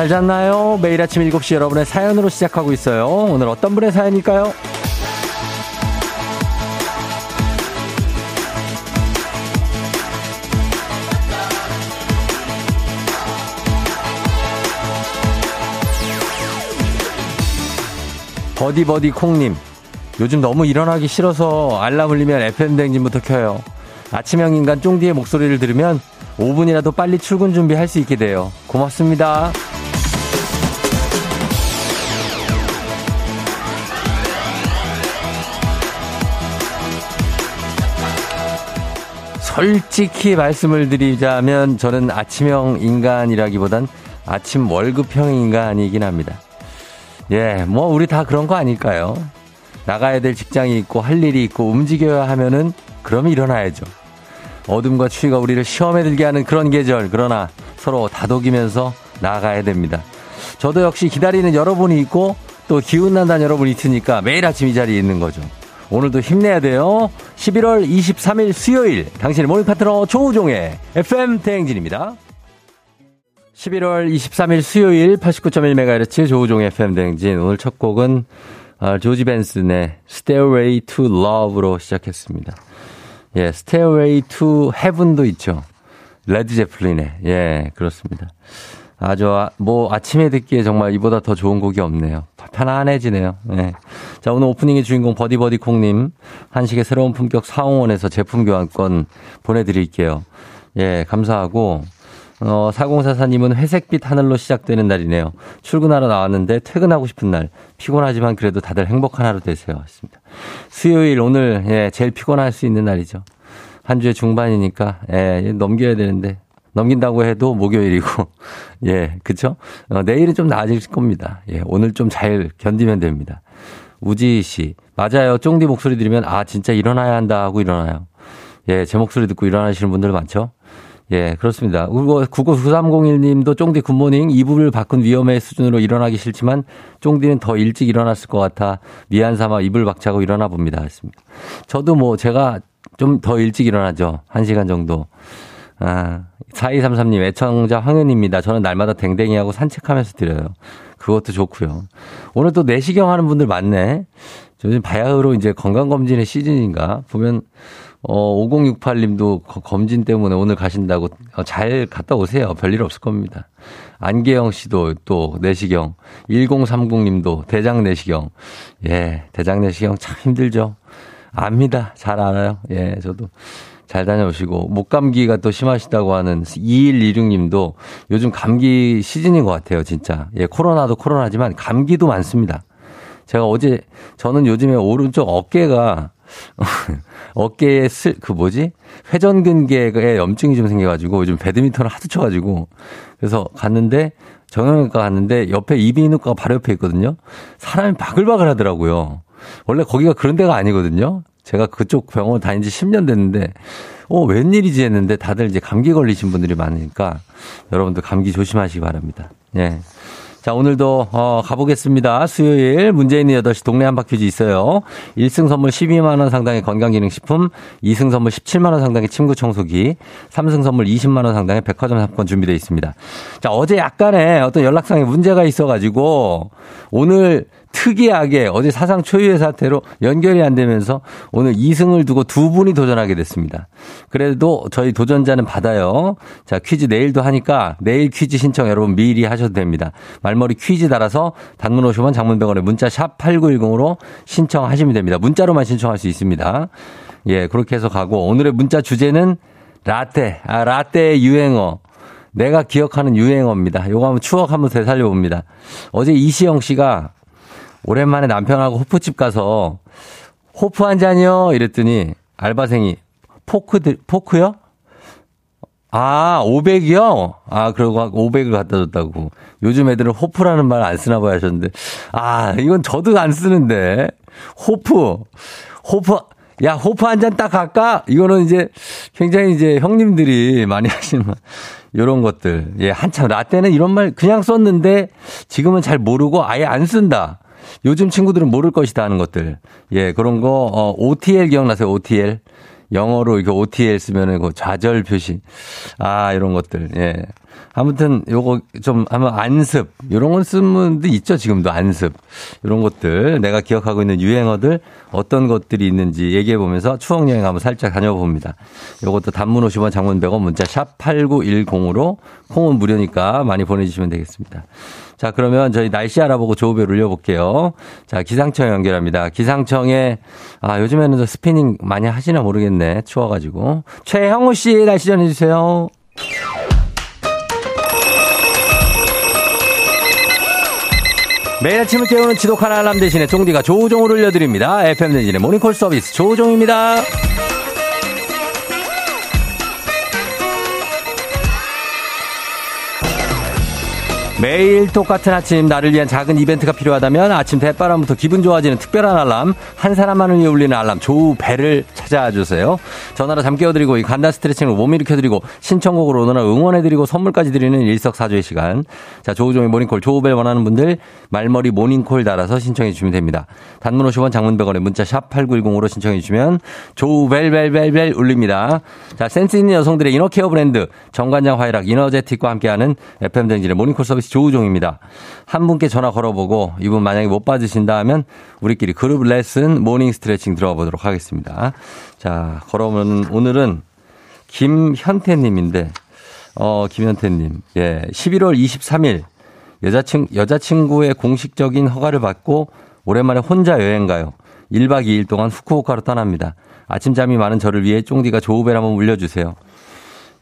잘 잤나요? 매일 아침 7시 여러분의 사연으로 시작하고 있어요. 오늘 어떤 분의 사연일까요? 버디버디 콩님. 요즘 너무 일어나기 싫어서 알람 울리면 FM 댕진부터 켜요. 아침형 인간 쫑디의 목소리를 들으면 5분이라도 빨리 출근 준비할 수 있게 돼요. 고맙습니다. 솔직히 말씀을 드리자면 저는 아침형 인간이라기보단 아침 월급형 인간이긴 합니다. 예, 뭐 우리 다 그런 거 아닐까요? 나가야 될 직장이 있고 할 일이 있고 움직여야 하면은 그럼 일어나야죠. 어둠과 추위가 우리를 시험에 들게 하는 그런 계절 그러나 서로 다독이면서 나가야 됩니다. 저도 역시 기다리는 여러분이 있고 또 기운 난다는 여러분이 있으니까 매일 아침 이 자리에 있는 거죠. 오늘도 힘내야 돼요. 11월 23일 수요일 당신의 모닝 파트너 조우종의 FM 대행진입니다. 11월 23일 수요일 89.1MHz 조우종의 FM 대행진 오늘 첫 곡은 아, 조지 벤슨의 Stairway to Love로 시작했습니다. 예, Stairway to Heaven도 있죠. 레드 제플린의 예, 그렇습니다. 아주, 아, 뭐, 아침에 듣기에 정말 이보다 더 좋은 곡이 없네요. 편안해지네요. 예. 자, 오늘 오프닝의 주인공 버디버디콩님, 한식의 새로운 품격 사옹원에서 제품 교환권 보내드릴게요. 예, 감사하고, 어, 4044님은 회색빛 하늘로 시작되는 날이네요. 출근하러 나왔는데 퇴근하고 싶은 날. 피곤하지만 그래도 다들 행복한 하루 되세요. 했습니다. 수요일 오늘, 예, 제일 피곤할 수 있는 날이죠. 한 주의 중반이니까, 예, 넘겨야 되는데, 넘긴다고 해도 목요일이고, 예, 그쵸? 어, 내일은 좀 나아질 겁니다. 예, 오늘 좀 잘 견디면 됩니다. 우지 씨, 맞아요. 쫑디 목소리 들으면, 아, 진짜 일어나야 한다 하고 일어나요. 예, 제 목소리 듣고 일어나시는 분들 많죠? 예, 그렇습니다. 그리고 999301 님도 쫑디 굿모닝 이불을 바꾼 위험의 수준으로 일어나기 싫지만 쫑디는 더 일찍 일어났을 것 같아 미안 삼아 이불 박차고 일어나 봅니다. 했습니다. 저도 뭐 제가 좀 더 일찍 일어나죠. 1시간 정도. 아, 4233님, 애청자 황현입니다. 저는 날마다 댕댕이하고 산책하면서 드려요. 그것도 좋고요. 오늘 또 내시경 하는 분들 많네. 요즘 바야흐로 이제 건강검진의 시즌인가? 보면, 어, 5068님도 검진 때문에 오늘 가신다고 어, 잘 갔다 오세요. 별일 없을 겁니다. 안계영 씨도 또 내시경. 1030님도 대장 내시경. 예, 대장 내시경 참 힘들죠. 압니다. 잘 알아요. 예, 저도. 잘 다녀오시고 목감기가 또 심하시다고 하는 2126님도 요즘 감기 시즌인 것 같아요, 진짜. 예, 코로나도 코로나지만 감기도 많습니다. 제가 어제 저는 요즘에 오른쪽 어깨가 어깨에 슬, 그 뭐지? 회전근개에 염증이 좀 생겨가지고 요즘 배드민턴을 하도 쳐가지고 그래서 갔는데 정형외과 갔는데 옆에 이비인후과가 바로 옆에 있거든요. 사람이 바글바글 하더라고요. 원래 거기가 그런 데가 아니거든요. 제가 그쪽 병원 다닌 지 10년 됐는데, 어, 웬일이지 했는데 다들 이제 감기 걸리신 분들이 많으니까 여러분들 감기 조심하시기 바랍니다. 예. 자, 오늘도, 어, 가보겠습니다. 수요일 있는 8시 동네 한바 퀴즈 있어요. 1승 선물 12만원 상당의 건강기능식품, 2승 선물 17만원 상당의 침구 청소기, 3승 선물 20만원 상당의 백화점 상품권 준비되어 있습니다. 자, 어제 약간의 어떤 연락상에 문제가 있어가지고, 오늘 특이하게 어제 사상 초유의 사태로 연결이 안 되면서 오늘 2승을 두고 두 분이 도전하게 됐습니다. 그래도 저희 도전자는 받아요. 자, 퀴즈 내일도 하니까 내일 퀴즈 신청 여러분 미리 하셔도 됩니다. 말머리 퀴즈 달아서 단문 50원 장문병원에 문자 샵 8910으로 신청하시면 됩니다. 문자로만 신청할 수 있습니다. 예, 그렇게 해서 가고 오늘의 문자 주제는 라떼, 아, 라떼의 유행어. 내가 기억하는 유행어입니다. 요거 한번 추억 한번 되살려 봅니다. 어제 이시영 씨가 오랜만에 남편하고 호프집 가서 호프 한 잔이요? 이랬더니 알바생이 포크, 포크요? 아, 500이요? 아, 그러고 500을 갖다 줬다고. 요즘 애들은 호프라는 말 안 쓰나 봐야 하셨는데. 아, 이건 저도 안 쓰는데. 호프. 호프. 야, 호프 한 잔 딱 갈까? 이거는 이제 굉장히 이제 형님들이 많이 하시는 말. 요런 것들. 예, 한참 라떼는 이런 말 그냥 썼는데 지금은 잘 모르고 아예 안 쓴다. 요즘 친구들은 모를 것이다 하는 것들. 예, 그런 거, 어, OTL 기억나세요? OTL? 영어로 이렇게 OTL 쓰면은 그 좌절 표시. 아, 이런 것들. 예. 아무튼 요거 좀 한번 안습 요런 건 분도 있죠 지금도 안습 요런 것들 내가 기억하고 있는 유행어들 어떤 것들이 있는지 얘기해 보면서 추억 여행 한번 살짝 다녀봅니다. 요것도 단문 50원 장문 100원 문자 샵 8910으로 콩은 무료니까 많이 보내 주시면 되겠습니다. 자 그러면 저희 날씨 알아보고 조우배 올려볼게요. 자 기상청 연결합니다. 기상청에 아 요즘에는 저 스피닝 많이 하시나 모르겠네 추워가지고 최형우 씨 날씨 전해주세요. 매일 아침을 깨우는 지독한 알람 대신에 쫑디가 조우종을 올려드립니다. FM댕진의 모닝콜 서비스 조우종입니다. 매일 똑같은 아침 나를 위한 작은 이벤트가 필요하다면 아침 댓바람부터 기분 좋아지는 특별한 알람 한 사람만을 위해 울리는 알람 조우벨을 찾아와 주세요. 전화로 잠 깨워드리고 이 간단 스트레칭으로 몸 일으켜드리고 신청곡으로 오늘 하루 응원해드리고 선물까지 드리는 일석사조의 시간. 자 조우종의 모닝콜 조우벨 원하는 분들 말머리 모닝콜 달아서 신청해 주시면 됩니다. 단문 50원 장문 100원에 문자 샵 8910으로 신청해 주시면 조우벨벨벨벨 울립니다. 자 센스 있는 여성들의 inner care 브랜드 정관장 화이락 이너제틱과 함께하는 FM댕진의 모닝콜 서비스 조우종입니다. 한 분께 전화 걸어보고 이분 만약에 못 받으신다 하면 우리끼리 그룹 레슨 모닝 스트레칭 들어가 보도록 하겠습니다. 자, 걸어오면 오늘은 김현태 님인데, 어, 김현태 님. 예, 11월 23일 여자친, 여자친구의 공식적인 허가를 받고 오랜만에 혼자 여행 가요. 1박 2일 동안 후쿠오카로 떠납니다. 아침잠이 많은 저를 위해 쫑디가 조우벨 한번 울려주세요.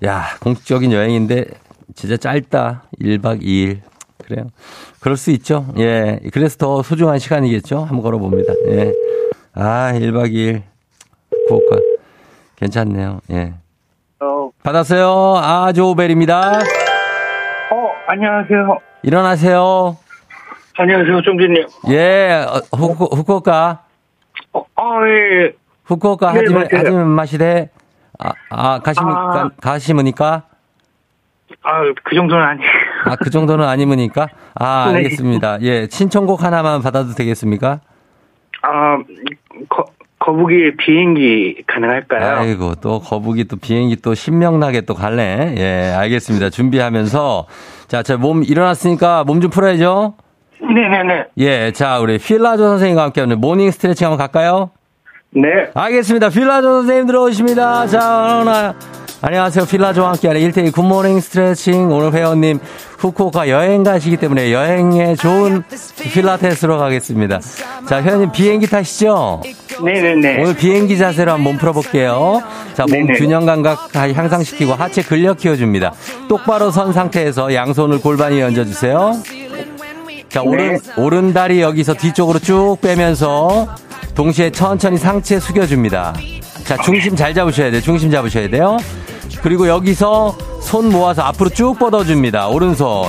야, 공식적인 여행인데 진짜 짧다. 1박 2일. 그래요. 그럴 수 있죠. 예. 그래서 더 소중한 시간이겠죠. 한번 걸어봅니다. 예. 아, 1박 2일. 구호가 괜찮네요. 예. 어, 받았어요. 아, 조벨입니다. 어, 안녕하세요. 일어나세요. 안녕하세요, 종진님. 예, 어, 후쿠, 후쿠오카. 어, 아, 예. 후쿠오카 네, 하지면, 맞아요. 하지면 마시대. 아, 아, 가십니까? 아. 가시무니까? 아, 그 정도는 아니. 아, 그 정도는 아니무니까? 아, 네. 알겠습니다. 예, 신청곡 하나만 받아도 되겠습니까? 아, 거, 거북이 비행기 가능할까요? 아이고, 또 거북이 또 비행기 또 신명나게 또 갈래? 예, 알겠습니다. 준비하면서. 자, 자, 몸 일어났으니까 몸 좀 풀어야죠? 네네네. 예, 자, 우리 필라조 선생님과 함께 하는 모닝 스트레칭 한번 갈까요? 네. 알겠습니다. 필라조 선생님 들어오십니다. 자, 오늘 안녕하세요. 필라조와 함께하는 1대1 굿모닝 스트레칭. 오늘 회원님 후쿠오카 여행 가시기 때문에 여행에 좋은 필라테스로 가겠습니다. 자, 회원님 비행기 타시죠? 네네네. 오늘 비행기 자세로 한번 몸 풀어볼게요. 자, 몸 네네. 균형 감각 향상시키고 하체 근력 키워줍니다. 똑바로 선 상태에서 양손을 골반위에 얹어주세요. 자, 오른, 네. 오른 다리 여기서 뒤쪽으로 쭉 빼면서 동시에 천천히 상체 숙여줍니다. 자, 중심 잘 잡으셔야 돼요. 중심 잡으셔야 돼요. 그리고 여기서 손 모아서 앞으로 쭉 뻗어줍니다. 오른손.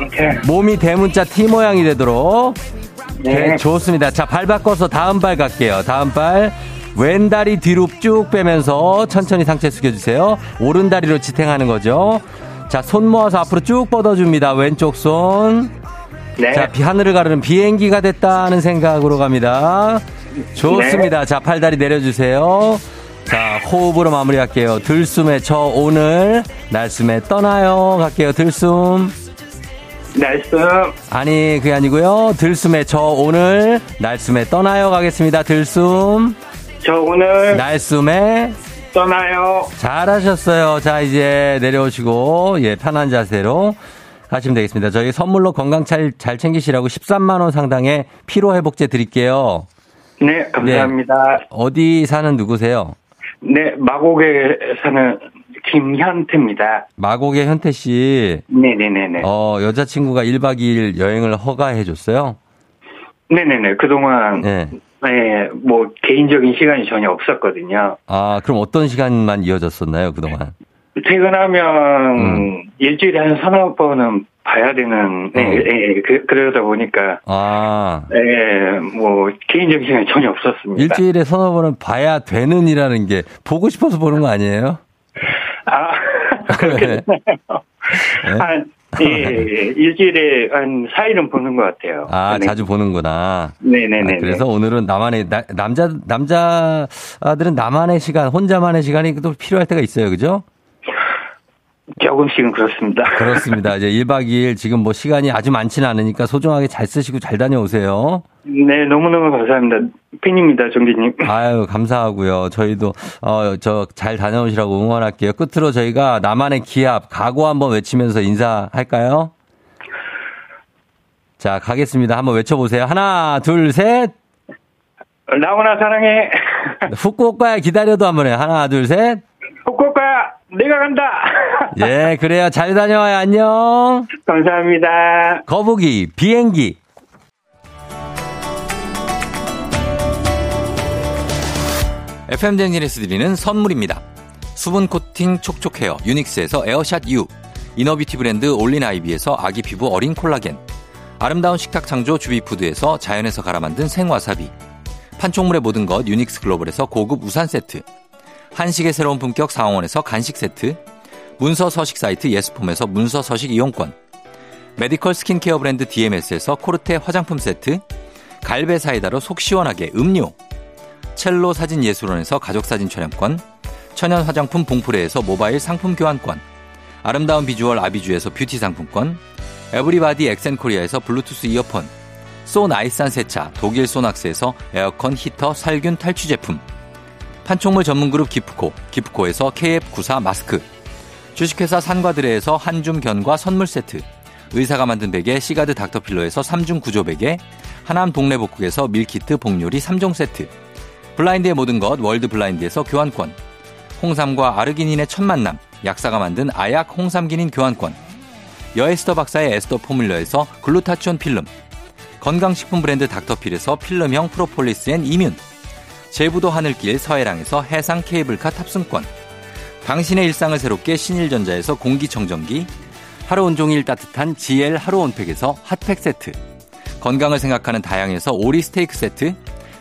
이렇게. 몸이 대문자 T 모양이 되도록. 네. 네, 좋습니다. 자, 발 바꿔서 다음 발 갈게요. 다음 발. 왼 다리 뒤로 쭉 빼면서 천천히 상체 숙여주세요. 오른 다리로 지탱하는 거죠. 자, 손 모아서 앞으로 쭉 뻗어줍니다. 왼쪽 손. 네. 자, 비- 하늘을 가르는 비행기가 됐다는 생각으로 갑니다. 좋습니다. 자, 팔다리 내려주세요. 자, 호흡으로 마무리할게요. 들숨에 저 오늘, 날숨에 떠나요. 갈게요. 들숨. 날씀. 아니, 그게 아니고요. 들숨에 저 오늘, 날숨에 떠나요. 가겠습니다. 들숨. 저 오늘 날숨에 떠나요. 잘하셨어요. 자, 이제 내려오시고, 예, 편한 자세로 가시면 되겠습니다. 저희 선물로 건강 잘, 잘 챙기시라고 13만원 상당의 피로회복제 드릴게요. 네, 감사합니다. 어디 사는 누구세요? 네, 마곡에 사는 김현태입니다. 마곡의 현태 씨, 네네네네. 어, 여자친구가 1박 2일 여행을 허가해 줬어요? 네네네. 그동안, 네. 네, 뭐, 개인적인 시간이 전혀 없었거든요. 아, 그럼 어떤 시간만 이어졌었나요, 그동안? 퇴근하면 음. 일주일에 한 서너 번은 봐야 되는 네, 어. 예, 그, 그러다 보니까 아, 예, 뭐 개인적인 시간이 전혀 없었습니다. 일주일에 서너 번은 봐야 되는 이라는 게 보고 싶어서 보는 거 아니에요? 아 그렇겠네요. 한 예, 예, 일주일에 한 4일은 보는 것 같아요. 아, 네. 자주 보는구나. 네네네. 아, 그래서 오늘은 나만의 나- 남자 남자들은 나만의 시간, 혼자만의 시간이 또 필요할 때가 있어요, 그죠? 조금씩은 그렇습니다. 그렇습니다. 이제 1박 2일 지금 뭐 시간이 아주 많지는 않으니까 소중하게 잘 쓰시고 잘 다녀오세요. 네, 너무너무 감사합니다. 팬입니다, 정기님. 아유, 감사하고요. 저희도, 어, 저 잘 다녀오시라고 응원할게요. 끝으로 저희가 나만의 기합, 각오 한번 외치면서 인사할까요? 자, 가겠습니다. 한번 외쳐보세요. 하나, 둘, 셋. 나오나 사랑해. 후쿠오카에 기다려도 한번 해요. 하나, 둘, 셋. 후쿠오카 내가 간다. 예, 그래요. 잘 다녀와요. 안녕. 감사합니다. 거북이, 비행기. FM 댕진에서 드리는 선물입니다. 수분 코팅 촉촉 헤어 유닉스에서 에어샷 U, inner beauty 브랜드 올린 아이비에서 아기 피부 어린 콜라겐, 아름다운 식탁 창조 주비푸드에서 자연에서 갈아 만든 생와사비, 판촉물의 모든 것 유닉스 글로벌에서 고급 우산 세트, 한식의 새로운 품격 사옹원에서 간식 세트, 문서 서식 사이트 예스폼에서 문서 서식 이용권, medical skincare 브랜드 DMS에서 코르테 화장품 세트, 갈베 사이다로 속 시원하게 음료, 첼로 사진 예술원에서 가족 사진 촬영권, 천연 화장품 봉프레에서 모바일 상품 교환권, 아름다운 비주얼 아비주에서 뷰티 상품권, 에브리바디 엑센코리아에서 블루투스 이어폰, 소 나이산 세차 독일 소낙스에서 에어컨 히터 살균 탈취 제품, 판촉물 전문 그룹 기프코, 기프코에서 KF94 마스크, 주식회사 산과들에에서 한줌 견과 선물 세트, 의사가 만든 베개 시가드 닥터필로에서 3중 구조 베개, 하남 동네 복국에서 밀키트 복요리 3종 세트, 블라인드의 모든 것 월드 블라인드에서 교환권, 홍삼과 아르기닌의 첫 만남, 약사가 만든 아약 홍삼기닌 교환권, 여에스더 박사의 에스더 포뮬러에서 글루타치온 필름, 건강식품 브랜드 닥터필에서 필름형 프로폴리스 앤 이뮨, 제부도 하늘길 서해랑에서 해상 케이블카 탑승권, 당신의 일상을 새롭게 신일전자에서 공기청정기, 하루 온종일 따뜻한 GL 하루 온팩에서 핫팩 세트, 건강을 생각하는 다양에서 오리 스테이크 세트,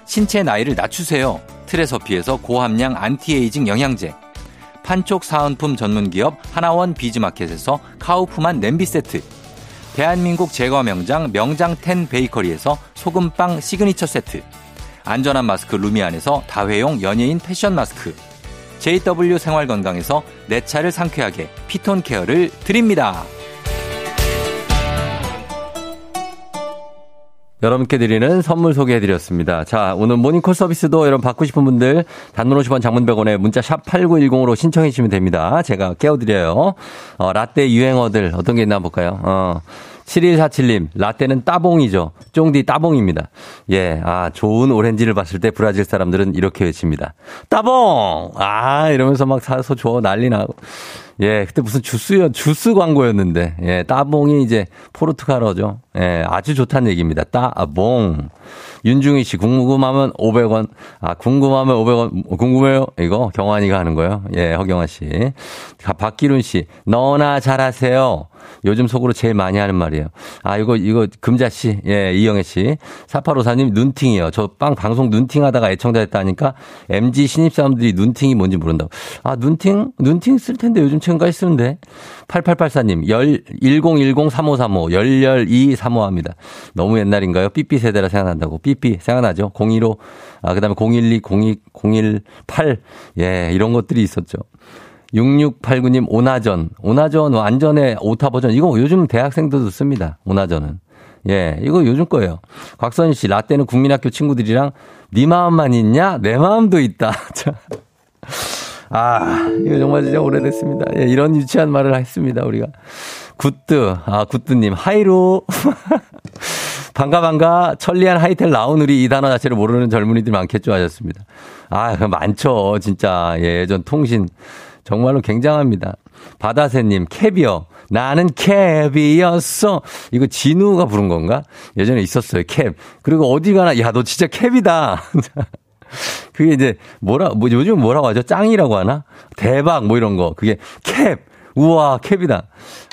신체 나이를 낮추세요. 트레서피에서 고함량 안티에이징 영양제, 판촉 사은품 전문기업 하나원 비즈마켓에서 카우프만 냄비 세트, 대한민국 제과 명장 명장텐 베이커리에서 소금빵 시그니처 세트, 안전한 마스크 루미안에서 다회용 연예인 패션 마스크, JW 생활건강에서 내 차를 상쾌하게 피톤 케어를 드립니다. 여러분께 드리는 선물 소개해드렸습니다. 자, 오늘 모닝콜 서비스도 여러분 받고 싶은 분들 단문 50원 장문 100원에 문자 샵 8910으로 신청해 주시면 됩니다. 제가 깨워드려요. 어, 라떼 유행어들 어떤 게 있나 볼까요? 어, 7147님, 라떼는 따봉이죠. 쫑디 따봉입니다. 예, 아, 좋은 오렌지를 봤을 때 브라질 사람들은 이렇게 외칩니다. 따봉! 아, 이러면서 막 사서 줘 난리 나고. 예, 그때 무슨 주스요, 주스 광고였는데, 예, 따봉이 이제 포르투갈어죠. 예, 아주 좋다는 얘기입니다. 따봉. 윤중희 씨, 궁금하면 500원. 아, 궁금하면 500원. 궁금해요? 이거 경환이가 하는 거요. 예, 허경아 씨. 박기룬 씨, 너나 잘하세요. 요즘 속으로 제일 많이 하는 말이에요. 아, 이거, 이거, 금자 씨. 예, 이영애 씨. 사파로사님, 눈팅이요. 저 빵 방송 눈팅 하다가 애청자 했다니까 MG 신입사람들이 눈팅이 뭔지 모른다고. 아, 눈팅? 눈팅 쓸 텐데 요즘 최근까지 쓰는데. 8884님, 1010-3535, 열열2 사모합니다. 너무 옛날인가요? 삐삐 세대라 생각난다고. 삐삐 생각나죠? 015, 아, 그 다음에 012, 02, 018. 예, 이런 것들이 있었죠. 6689님, 오나전. 오나전 완전의 오타 버전. 이거 요즘 대학생들도 씁니다. 오나전은. 예, 이거 요즘 거예요. 곽선희 씨, 라떼는 국민학교 친구들이랑 네 마음만 있냐? 내 마음도 있다. 아, 이거 정말 진짜 오래됐습니다. 예, 이런 유치한 말을 했습니다, 우리가. 굿드, 아, 굿드님, 하이루. 반가, 반가, 천리안 하이텔 나온 우리 이 단어 자체를 모르는 젊은이들 많겠죠 하셨습니다. 아, 많죠, 진짜. 예, 예전 통신. 정말로 굉장합니다. 바다새님, 캡이요. 나는 캡이었어. 이거 진우가 부른 건가? 예전에 있었어요, 캡. 그리고 어디 가나, 야, 너 진짜 캡이다. 그게 이제 뭐라, 뭐 요즘 뭐라고 하죠? 짱이라고 하나? 대박 뭐 이런 거. 그게 캡. 우와, 캡이다.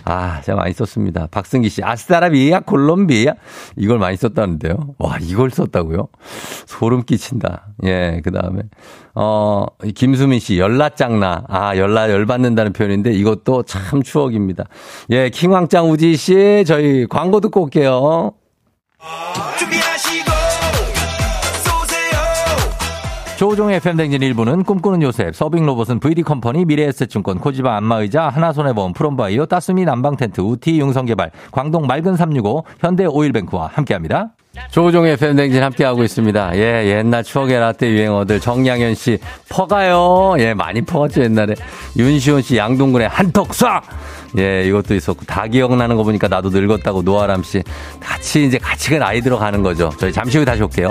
아, 제가 많이 썼습니다. 박승기 씨, 아스타라비아, 콜롬비아. 이걸 많이 썼다는데요. 와, 이걸 썼다고요? 소름 끼친다. 예, 그 다음에, 어, 김수민 씨, 열라짱나. 아, 열라, 열받는다는 표현인데 이것도 참 추억입니다. 예, 킹왕짱 우지 씨, 저희 광고 듣고 올게요. 준비하 조우종의 FM댕진 일부는 꿈꾸는 요셉, 서빙 로봇은 VD컴퍼니, 미래에셋증권, 코지마 안마의자, 하나손해보험, 프롬바이오, 따수미 난방텐트, 우티 융성개발, 광동 맑은 365, 현대 오일뱅크와 함께합니다. 조우종의 FM댕진 함께하고 있습니다. 예, 옛날 추억의 라떼 유행어들 정양현 씨 퍼가요. 예, 많이 퍼갔죠 옛날에. 윤시원 씨 양동근의 한턱 쏴. 예, 이것도 있었고 다 기억나는 거 보니까 나도 늙었다고 노아람 씨 같이 이제 같이 그 나이 들어가는 거죠. 저희 잠시 후에 다시 올게요.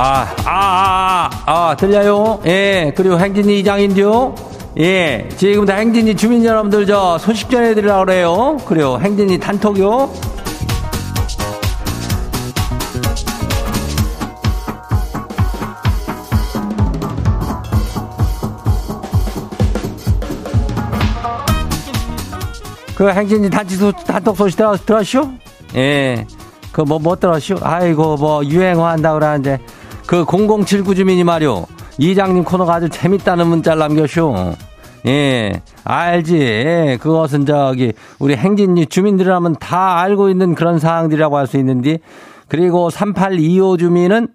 아, 아, 아, 아, 아, 들려요? 예, 그리고 행진이 이장인데요? 예, 지금부터 행진이 주민 여러분들 저 소식 전해드리려고 그래요. 그래요, 행진이 단톡요. 그 행진이 단지 소, 단톡 소식 들었, 들었쇼? 예. 그 뭐, 뭐 들었쇼? 아이고, 뭐, 유행어 한다 그러는데. 그 0079 주민이 말이요. 이장님 코너가 아주 재밌다는 문자를 남겨쇼. 예, 알지. 예, 그것은 저기, 우리 행진리 주민들이라면 다 알고 있는 그런 사항들이라고 할 수 있는데, 그리고 3825 주민은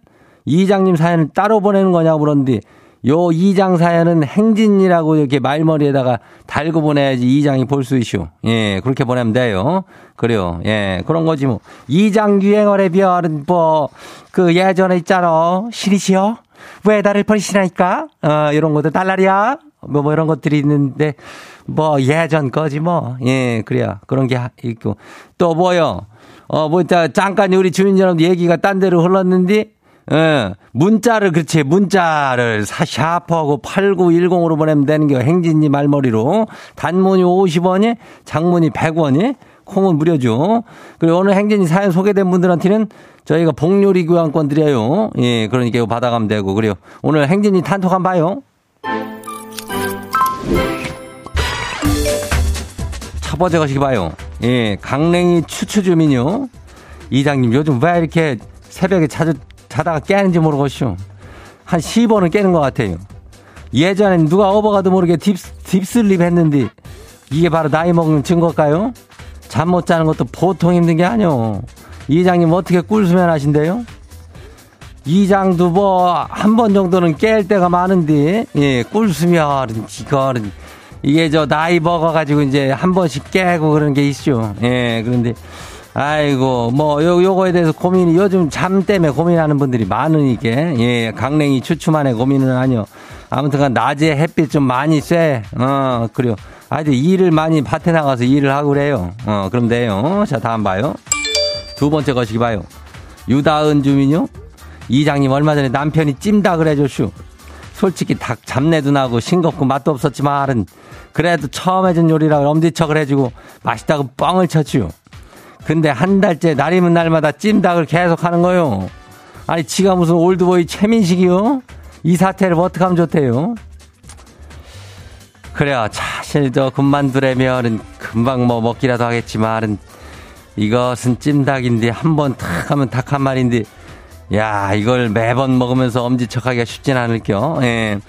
이장님 사연을 따로 보내는 거냐고 그러는데, 요 이장 사연은 행진이라고 이렇게 말머리에다가 달고 보내야지 이장이 볼 수 있슈. 예, 그렇게 보내면 돼요. 그래요. 예, 그런 거지 뭐. 이장 유행어의 별은 뭐, 그 예전에 있잖아. 시리시여? 왜 나를 버리시나니까? 어, 이런 것도 달라리야? 뭐, 뭐 이런 것들이 있는데, 뭐 예전 거지 뭐. 예, 그래요. 그런 게 있고. 또 뭐요? 어, 뭐, 잠깐 우리 주민 여러분 얘기가 딴 데로 흘렀는데, 예, 문자를, 그렇지, 문자를 샤프하고 8910으로 보내면 되는 게 행진이 말머리로. 단문이 50원이, 장문이 100원이, 콩은 무료죠. 그리고 오늘 행진이 사연 소개된 분들한테는 저희가 복요리 교환권 드려요. 예, 그러니까 이거 받아가면 되고. 그래요. 오늘 행진이 탄톡 한번 봐요. 첫 번째 것이 봐요. 예, 강냉이 추추 주민요. 이장님, 요즘 왜 이렇게 새벽에 자주 자다가 깨는지 모르겠쇼. 한 10번은 깨는 것 같아요. 예전엔 누가 어버가도 모르게 딥, 딥슬립 했는데 이게 바로 나이 먹는 증거일까요? 잠 못 자는 것도 보통 힘든 게 아니오. 이장님 어떻게 꿀수면 하신대요? 이장도 뭐 한 번 정도는 깰 때가 많은데 예, 꿀수면 이거는 이게 저 나이 먹어가지고 이제 한 번씩 깨고 그런 게 있죠. 예, 그런데 아이고, 뭐, 요, 요거에 대해서 고민이 요즘 잠 때문에 고민하는 분들이 많으니까, 예, 강냉이 추추만의 고민은 아니요. 아무튼 낮에 햇빛 좀 많이 쐬, 어, 그래요. 아주 일을 많이 밭에 나가서 일을 하고 그래요. 어, 그럼 돼요. 자, 다음 봐요. 두 번째 것이 봐요. 유다은 주민요? 이장님 얼마 전에 남편이 찜닭을 해줬슈. 솔직히 닭 잡내도 나고 싱겁고 맛도 없었지만 그래도 처음 해준 요리라 엄지척을 해주고 맛있다고 뻥을 쳤슈. 근데 한 달째 날이면 날마다 찜닭을 계속 하는 거요. 아니, 지가 무슨 올드보이 최민식이요? 이 사태를 어떻게 하면 좋대요? 그래요. 사실 저 군만두라면은 금방 뭐 먹기라도 하겠지만은 이것은 찜닭인데 한 번 탁 하면 닭 한 마리인데 야, 이걸 매번 먹으면서 엄지척하기가 쉽진 않을겨. 예.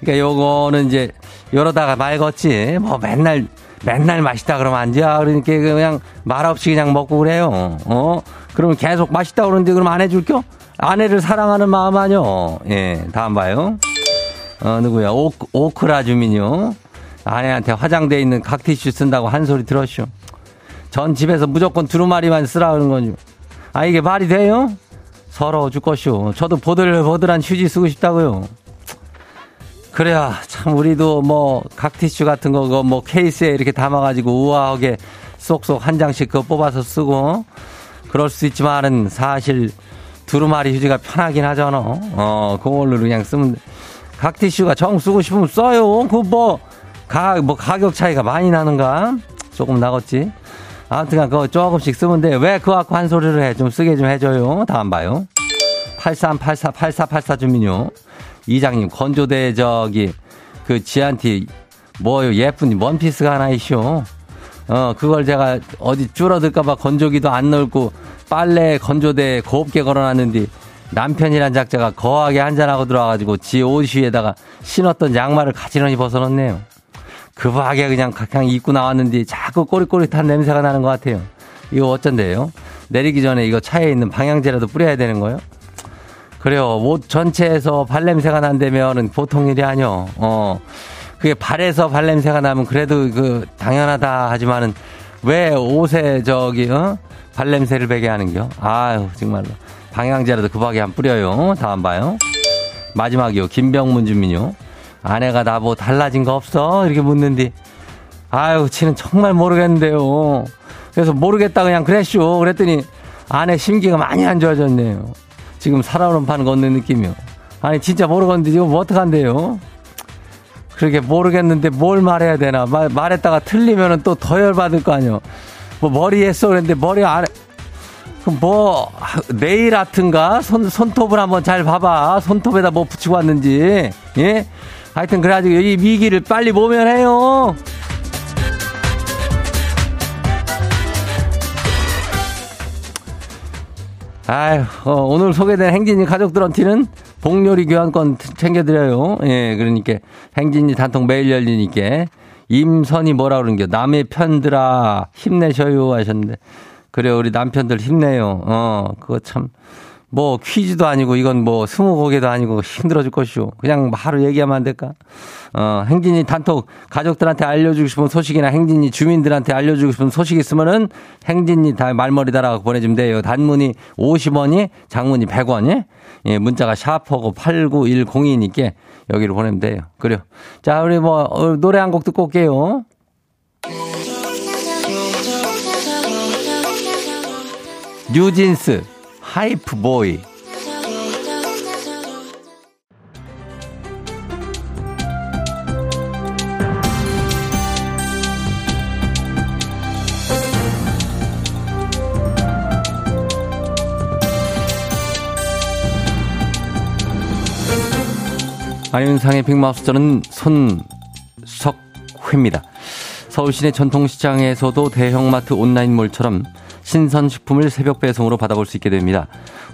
그러니까 요거는 이제 이러다가 말겠지. 뭐 맨날 맨날 맛있다 그러면 안 돼. 그러니까 그냥 말 없이 그냥 먹고 그래요. 어? 그러면 계속 맛있다 그러는데 그럼 안 해줄겨? 아내를 사랑하는 마음 아니요. 예, 다음 봐요. 어, 누구야? 오, 오크라 주민요. 아내한테 화장돼 있는 각티슈 쓴다고 한 소리 들었쇼. 전 집에서 무조건 두루마리만 쓰라 그런 거죠. 아, 이게 말이 돼요? 서러워 죽겠쇼. 저도 보들보들한 휴지 쓰고 싶다고요. 그래야 참 우리도 뭐 각 티슈 같은 거 뭐 케이스에 이렇게 담아가지고 우아하게 쏙쏙 한 장씩 그 뽑아서 쓰고 그럴 수 있지만은 사실 두루마리 휴지가 편하긴 하잖아. 어 그걸로 그냥 쓰면 각 티슈가 정 쓰고 싶으면 써요. 그 뭐 가뭐 가격 차이가 많이 나는가? 조금 나겠지. 아무튼 그거 조금씩 쓰면 돼. 왜 그거 갖고 한 소리를 해? 좀 쓰게 좀 해줘요. 다음 봐요. 8384, 8484 주민요. 이장님, 건조대 저기, 그 지한티, 뭐 예쁜 원피스가 하나 있쇼. 어, 그걸 제가 어디 줄어들까봐 건조기도 안 넣고 빨래 건조대에 곱게 걸어놨는데 남편이란 작자가 거하게 한잔하고 들어와가지고 지 옷 위에다가 신었던 양말을 가지런히 벗어놓네요. 급하게 그냥 그냥 입고 나왔는데 자꾸 꼬릿꼬릿한 냄새가 나는 것 같아요. 이거 어쩐데요? 내리기 전에 이거 차에 있는 방향제라도 뿌려야 되는 거예요? 그래요. 옷 전체에서 발냄새가 난다면은 보통 일이 아니요. 어. 그게 발에서 발냄새가 나면 그래도 그 당연하다 하지만은 왜 옷에 저기 어? 발냄새를 배게 하는겨? 아유 정말로 방향제라도 급하게 안 뿌려요. 다음 봐요. 마지막이요. 김병문 주민요. 아내가 나 뭐 달라진 거 없어? 이렇게 묻는디. 아유, 지는 정말 모르겠는데요. 그래서 모르겠다 그냥 그랬쇼. 그랬더니 아내 심기가 많이 안 좋아졌네요. 지금 살아오는 판 걷는 느낌이요. 아니, 진짜 모르겠는데 지금 뭐 어떡한데요? 그렇게 모르겠는데 뭘 말해야 되나. 말, 말했다가 틀리면은 또 더 열받을 거 아니요. 뭐 머리 했어. 그랬는데 머리 안, 뭐, 네일 아트인가? 손, 손톱을 한번 잘 봐봐. 손톱에다 뭐 붙이고 왔는지. 예? 하여튼 그래가지고 이 위기를 빨리 모면해요. 아유, 어, 오늘 소개된 행진이 가족들한테는 복요리 교환권 챙겨드려요. 예, 그러니까 행진이 단통 매일 열리니까 임선이 뭐라 그러는겨. 남의 편들아 힘내셔요 하셨는데 그래요 우리 남편들 힘내요. 어, 그거 참. 뭐 퀴즈도 아니고 이건 뭐 스무고개도 아니고 힘들어 질 것이오. 그냥 바로 얘기하면 안 될까? 어, 행진이 단톡 가족들한테 알려주고 싶은 소식이나 행진이 주민들한테 알려주고 싶은 소식 있으면은 행진이 다 말머리 달아서 보내주면 돼요. 단문이 50원이 장문이 100원이 예, 문자가 샤퍼고 89102니까 여기로 보내면 돼요. 그래요. 자, 우리 뭐 어, 노래 한 곡 듣고 올게요. 뉴진스 하이프보이 안윤상의 빅마우스 저는 손석회입니다. 서울 시내 전통시장에서도 대형마트 온라인몰처럼 신선식품을 새벽 배송으로 받아볼 수 있게 됩니다.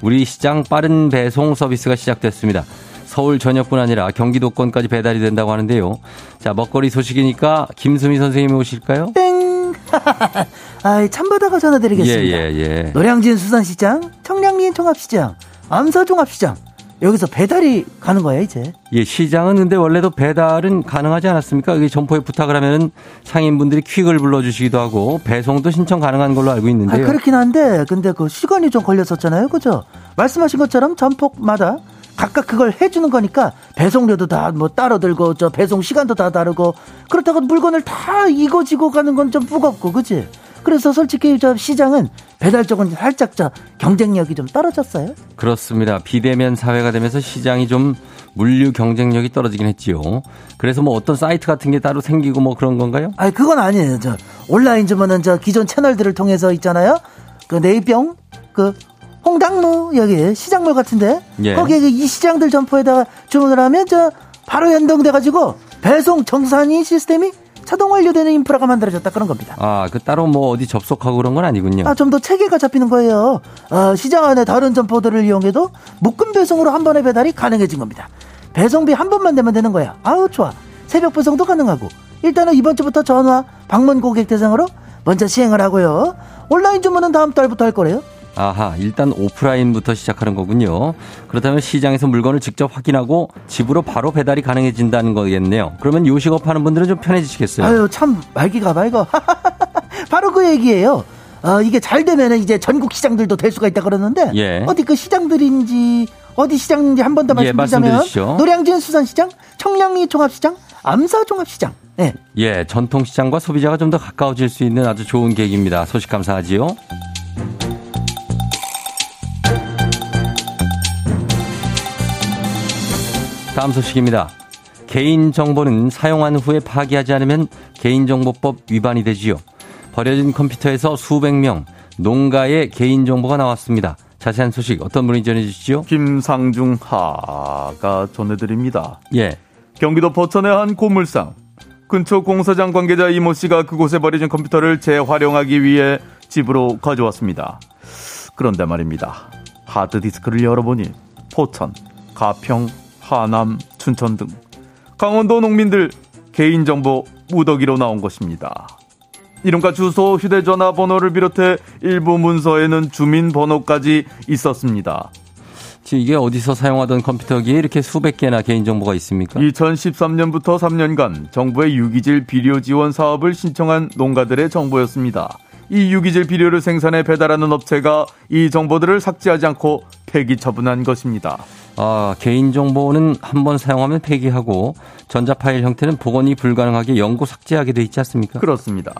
우리 시장 빠른 배송 서비스가 시작됐습니다. 서울 전역뿐 아니라 경기도권까지 배달이 된다고 하는데요. 자, 먹거리 소식이니까 김수미 선생님이 오실까요? 땡! 아, 참바다가 전화드리겠습니다. 예, 예, 예. 노량진 수산시장, 청량리인 종합시장, 암사종합시장, 여기서 배달이 가는 거예요, 이제. 예, 시장은 근데 원래도 배달은 가능하지 않았습니까? 여기 점포에 부탁을 하면은 상인분들이 퀵을 불러주시기도 하고 배송도 신청 가능한 걸로 알고 있는데요. 아, 그렇긴 한데, 근데 그 시간이 좀 걸렸었잖아요, 그죠? 말씀하신 것처럼 점포마다 각각 그걸 해주는 거니까 배송료도 다 뭐 따로 들고 저 배송 시간도 다 다르고 그렇다고 물건을 다 이거 지고 가는 건 좀 무겁고 그지? 그래서 솔직히 저 시장은 배달 쪽은 살짝 저 경쟁력이 좀 떨어졌어요. 그렇습니다. 비대면 사회가 되면서 시장이 좀 물류 경쟁력이 떨어지긴 했지요. 그래서 뭐 어떤 사이트 같은 게 따로 생기고 뭐 그런 건가요? 아니 그건 아니에요. 저 온라인 주문은 저 기존 채널들을 통해서 있잖아요. 그 네이병 그 홍당무 여기 시장물 같은데 예. 거기에 이 시장들 점포에다가 주문을 하면 저 바로 연동돼 가지고 배송 정산이 시스템이 자동 완료되는 인프라가 만들어졌다 그런 겁니다. 아, 그 따로 뭐 어디 접속하고 그런 건 아니군요. 아, 좀 더 체계가 잡히는 거예요. 어, 시장 안에 다른 점포들을 이용해도 묶음 배송으로 한 번에 배달이 가능해진 겁니다. 배송비 한 번만 내면 되는 거야. 아우, 좋아. 새벽 배송도 가능하고. 일단은 이번 주부터 전화, 방문 고객 대상으로 먼저 시행을 하고요. 온라인 주문은 다음 달부터 할 거래요. 아하, 일단 오프라인부터 시작하는 거군요. 그렇다면 시장에서 물건을 직접 확인하고 집으로 바로 배달이 가능해진다는 거겠네요. 그러면 요식업 하는 분들은 좀 편해지시겠어요? 아유, 참, 말기가 맑어. 바로 그 얘기예요. 어, 이게 잘 되면 이제 전국 시장들도 될 수가 있다 그러는데 예. 어디 그 시장들인지 어디 시장인지 한 번더 예, 말씀드리자면 말씀드리시죠. 노량진 수산시장, 청량리 종합시장, 암사 종합시장. 예. 예, 전통시장과 소비자가 좀 더 가까워질 수 있는 아주 좋은 계획입니다. 소식 감사하지요. 다음 소식입니다. 개인정보는 사용한 후에 파기하지 않으면 개인정보법 위반이 되지요. 버려진 컴퓨터에서 수백 명 농가의 개인정보가 나왔습니다. 자세한 소식 어떤 분이 전해주시죠? 김상중 하가 전해드립니다. 예. 경기도 포천의 한 고물상. 근처 공사장 관계자 이모 씨가 그곳에 버려진 컴퓨터를 재활용하기 위해 집으로 가져왔습니다. 그런데 말입니다. 하드디스크를 열어보니 포천, 가평, 하남, 춘천 등 강원도 농민들 개인정보 무더기로 나온 것입니다. 이름과 주소, 휴대전화 번호를 비롯해 일부 문서에는 주민번호까지 있었습니다. 이게 어디서 사용하던 컴퓨터기에 이렇게 수백 개나 개인정보가 있습니까? 2013년부터 3년간 정부의 유기질 비료 지원 사업을 신청한 농가들의 정보였습니다. 이 유기질 비료를 생산해 배달하는 업체가 이 정보들을 삭제하지 않고 폐기 처분한 것입니다. 아, 개인정보는 한번 사용하면 폐기하고 전자파일 형태는 복원이 불가능하게 영구 삭제하게 돼 있지 않습니까? 그렇습니다.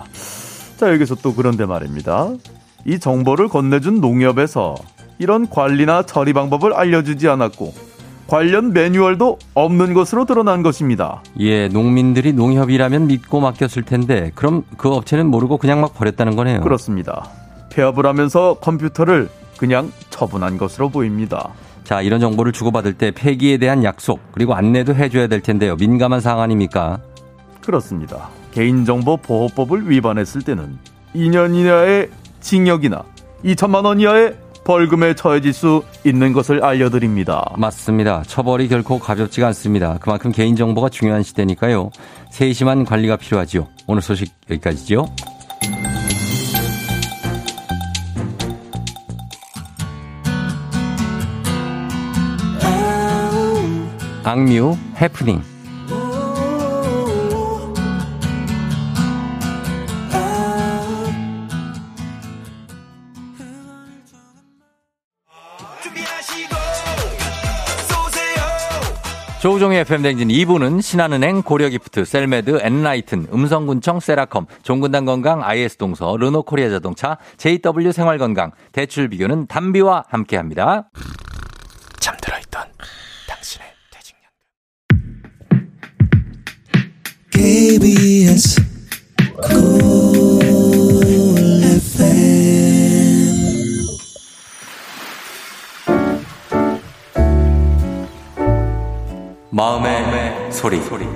자, 여기서 또 그런데 말입니다. 이 정보를 건네준 농협에서 이런 관리나 처리 방법을 알려주지 않았고 관련 매뉴얼도 없는 것으로 드러난 것입니다. 예, 농민들이 농협이라면 믿고 맡겼을 텐데 그럼 그 업체는 모르고 그냥 막 버렸다는 거네요. 그렇습니다. 폐업을 하면서 컴퓨터를 그냥 처분한 것으로 보입니다. 자, 이런 정보를 주고받을 때 폐기에 대한 약속 그리고 안내도 해줘야 될 텐데요. 민감한 사항 아닙니까? 그렇습니다. 개인정보 보호법을 위반했을 때는 2년 이하의 징역이나 2천만 원 이하의 벌금에 처해질 수 있는 것을 알려드립니다. 맞습니다. 처벌이 결코 가볍지가 않습니다. 그만큼 개인정보가 중요한 시대니까요. 세심한 관리가 필요하지요. 오늘 소식 여기까지죠. 악뮤 해프닝 조우종의 FM댕진 2부는 신한은행, 고려기프트, 셀메드, 엔라이튼, 음성군청, 세라컴, 종근당건강, IS동서, 르노코리아 자동차, JW 생활건강, 대출비교는 담비와 함께합니다. 잠들어 있던 KBS 마음의, 마음의 소리. 소리.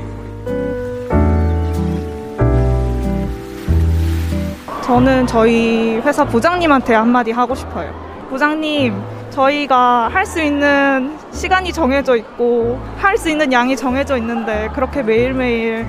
저는 저희 회사 부장님한테 한마디 하고 싶어요. 부장님, 저희가 할 수 있는 시간이 정해져 있고, 할 수 있는 양이 정해져 있는데, 그렇게 매일매일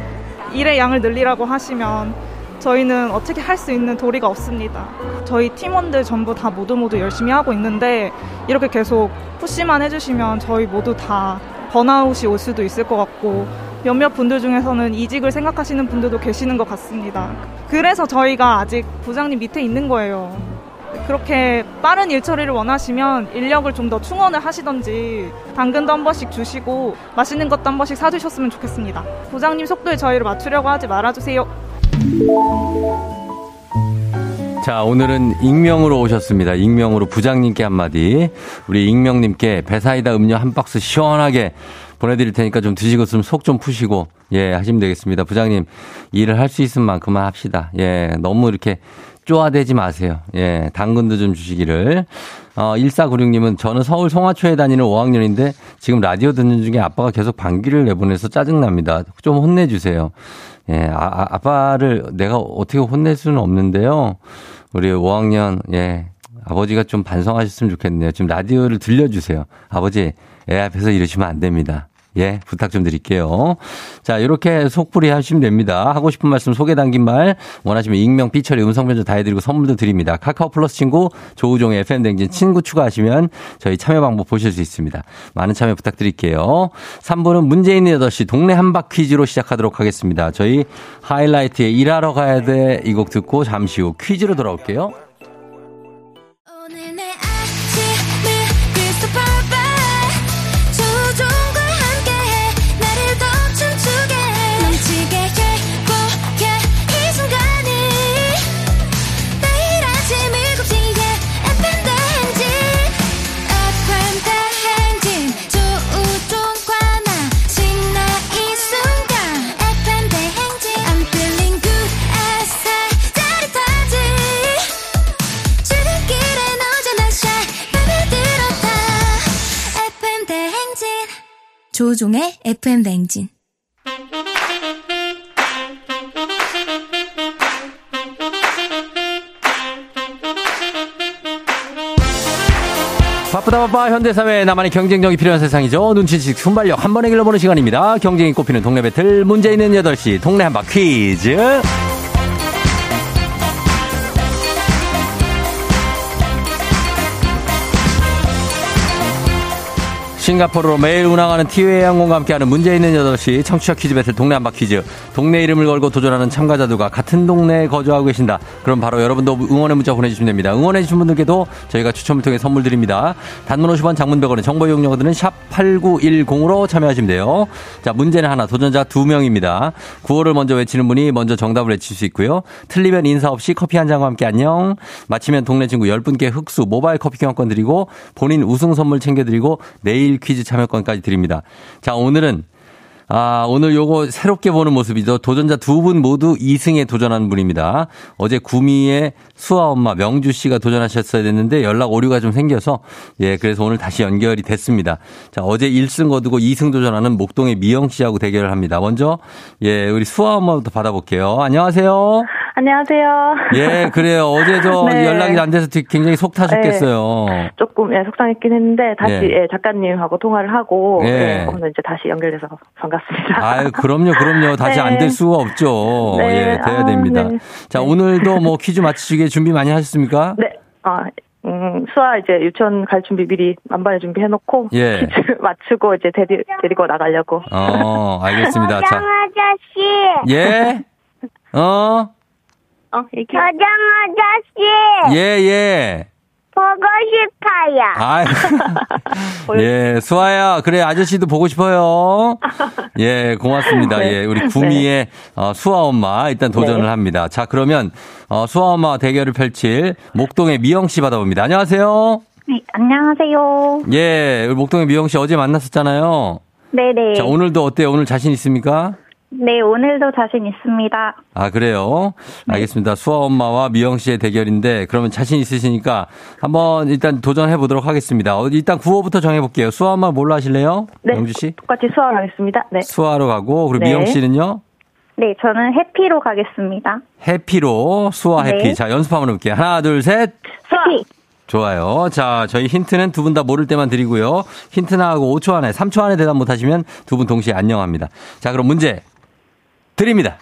일의 양을 늘리라고 하시면, 저희는 어떻게 할 수 있는 도리가 없습니다. 저희 팀원들 전부 다 모두 모두 열심히 하고 있는데, 이렇게 계속 푸시만 해주시면 저희 모두 다 번아웃이 올 수도 있을 것 같고 몇몇 분들 중에서는 이직을 생각하시는 분들도 계시는 것 같습니다. 그래서 저희가 아직 부장님 밑에 있는 거예요. 그렇게 빠른 일 처리를 원하시면 인력을 좀 더 충원을 하시던지 당근도 한 번씩 주시고 맛있는 것도 한 번씩 사주셨으면 좋겠습니다. 부장님 속도에 저희를 맞추려고 하지 말아주세요. 자, 오늘은 익명으로 오셨습니다. 익명으로 부장님께 한마디. 우리 익명님께 배사이다 음료 한 박스 시원하게 보내드릴 테니까 좀 드시고 있으면 속좀 푸시고, 예, 하시면 되겠습니다. 부장님, 일을 할 수 있는 만큼만 합시다. 예, 너무 이렇게 쪼아대지 마세요. 예, 당근도 좀 주시기를. 어, 1496님은 저는 서울 송화초에 다니는 5학년인데 지금 라디오 듣는 중에 아빠가 계속 방귀를 내보내서 짜증납니다. 좀 혼내주세요. 예, 아, 아 아빠를 내가 어떻게 혼낼 수는 없는데요. 우리 5학년, 예, 아버지가 좀 반성하셨으면 좋겠네요. 지금 라디오를 들려주세요. 아버지, 애 앞에서 이러시면 안 됩니다. 예, 부탁 좀 드릴게요. 자, 이렇게 속풀이 하시면 됩니다. 하고 싶은 말씀 소개 담긴 말 원하시면 익명, 삐처리, 음성 변조 다 해드리고 선물도 드립니다. 카카오 플러스 친구 조우종의 FM 댕진 친구 추가하시면 저희 참여 방법 보실 수 있습니다. 많은 참여 부탁드릴게요. 3부는 문재인 8시 동네 한박 퀴즈로 시작하도록 하겠습니다. 저희 하이라이트에 일하러 가야 돼 이 곡 듣고 잠시 후 퀴즈로 돌아올게요. 조종의 FM 냉진. 바쁘다 바빠 현대사회 나만의 경쟁력이 필요한 세상이죠. 눈치식 순발력 한 번에 길러보는 시간입니다. 경쟁이 꼽히는 동네 배틀 문제 있는 8시 동네 한바 퀴즈. 싱가포르로 매일 운항하는 티웨이 항공과 함께하는 문제 있는 8시 청취자 퀴즈 배틀 동네 한바 퀴즈. 동네 이름을 걸고 도전하는 참가자들과 같은 동네에 거주하고 계신다. 그럼 바로 여러분도 응원의 문자 보내주시면 됩니다. 응원해주신 분들께도 저희가 추첨을 통해 선물 드립니다. 단문 50원 장문 100원의 정보 이용료들은 샵 8910으로 참여하시면 돼요. 자, 문제는 하나, 도전자 두 명입니다. 구호를 먼저 외치는 분이 먼저 정답을 외칠 수 있고요. 틀리면 인사 없이 커피 한 잔과 함께 안녕. 마치면 동네 친구 10분께 흑수 모바일 커피 교환권 드리고 본인 우승 선물 챙겨드리고 내일 퀴즈 참여권까지 드립니다. 자, 오늘은 아, 오늘 요거 새롭게 보는 모습이죠. 도전자 두 분 모두 2승에 도전하는 분입니다. 어제 구미의 수아 엄마 명주 씨가 도전하셨어야 됐는데 연락 오류가 좀 생겨서 예, 그래서 오늘 다시 연결이 됐습니다. 자, 어제 1승 거두고 2승 도전하는 목동의 미영 씨하고 대결을 합니다. 먼저 예, 우리 수아 엄마부터 받아볼게요. 안녕하세요. 안녕하세요. 예, 그래요. 어제 저 네. 연락이 안 돼서 굉장히 속 타셨겠어요. 조금 예, 속상했긴 했는데 다시 예. 예, 작가님하고 통화를 하고 예. 예, 오늘 이제 다시 연결돼서 반갑습니다. 아유, 그럼요, 그럼요. 다시 네. 안될 수가 없죠. 네. 예, 돼야 아, 됩니다. 네. 자, 오늘도 뭐 퀴즈 맞히시게 준비 많이 하셨습니까? 네. 어, 음, 수아 이제 유치원 갈 준비 미리 만반에 준비해놓고 예. 퀴즈 맞추고 이제 데리, 데리고 나가려고. 어, 알겠습니다. 자, 아저씨, 예? 어? 어, 이렇게. 저장 아저씨, 예, 예. 보고 싶어요. 아유. 예, 수아야. 그래, 아저씨도 보고 싶어요. 예, 고맙습니다. 네. 예, 우리 구미의 어, 수아 엄마 일단 도전을 네. 합니다. 자, 그러면 어, 수아 엄마 대결을 펼칠 목동의 미영 씨 받아봅니다. 안녕하세요. 네, 안녕하세요. 예, 우리 목동의 미영 씨 어제 만났었잖아요. 네네. 자, 오늘도 어때요? 오늘 자신 있습니까? 네, 오늘도 자신 있습니다. 아, 그래요? 알겠습니다. 수아 엄마와 미영 씨의 대결인데, 그러면 자신 있으시니까 한번 일단 도전해 보도록 하겠습니다. 어, 일단 구호부터 정해 볼게요. 수아 엄마 뭘로 하실래요? 네. 영주 씨? 똑같이 수아로 하겠습니다. 네. 수아로 가고, 그리고 네. 미영 씨는요? 네, 저는 해피로 가겠습니다. 해피로, 수아 해피. 네. 자, 연습 한번 해볼게요. 하나, 둘, 셋. 해피. 좋아요. 자, 저희 힌트는 두 분 다 모를 때만 드리고요. 힌트 나하고 5초 안에, 3초 안에 대답 못하시면 두 분 동시에 안녕합니다. 자, 그럼 문제 드립니다.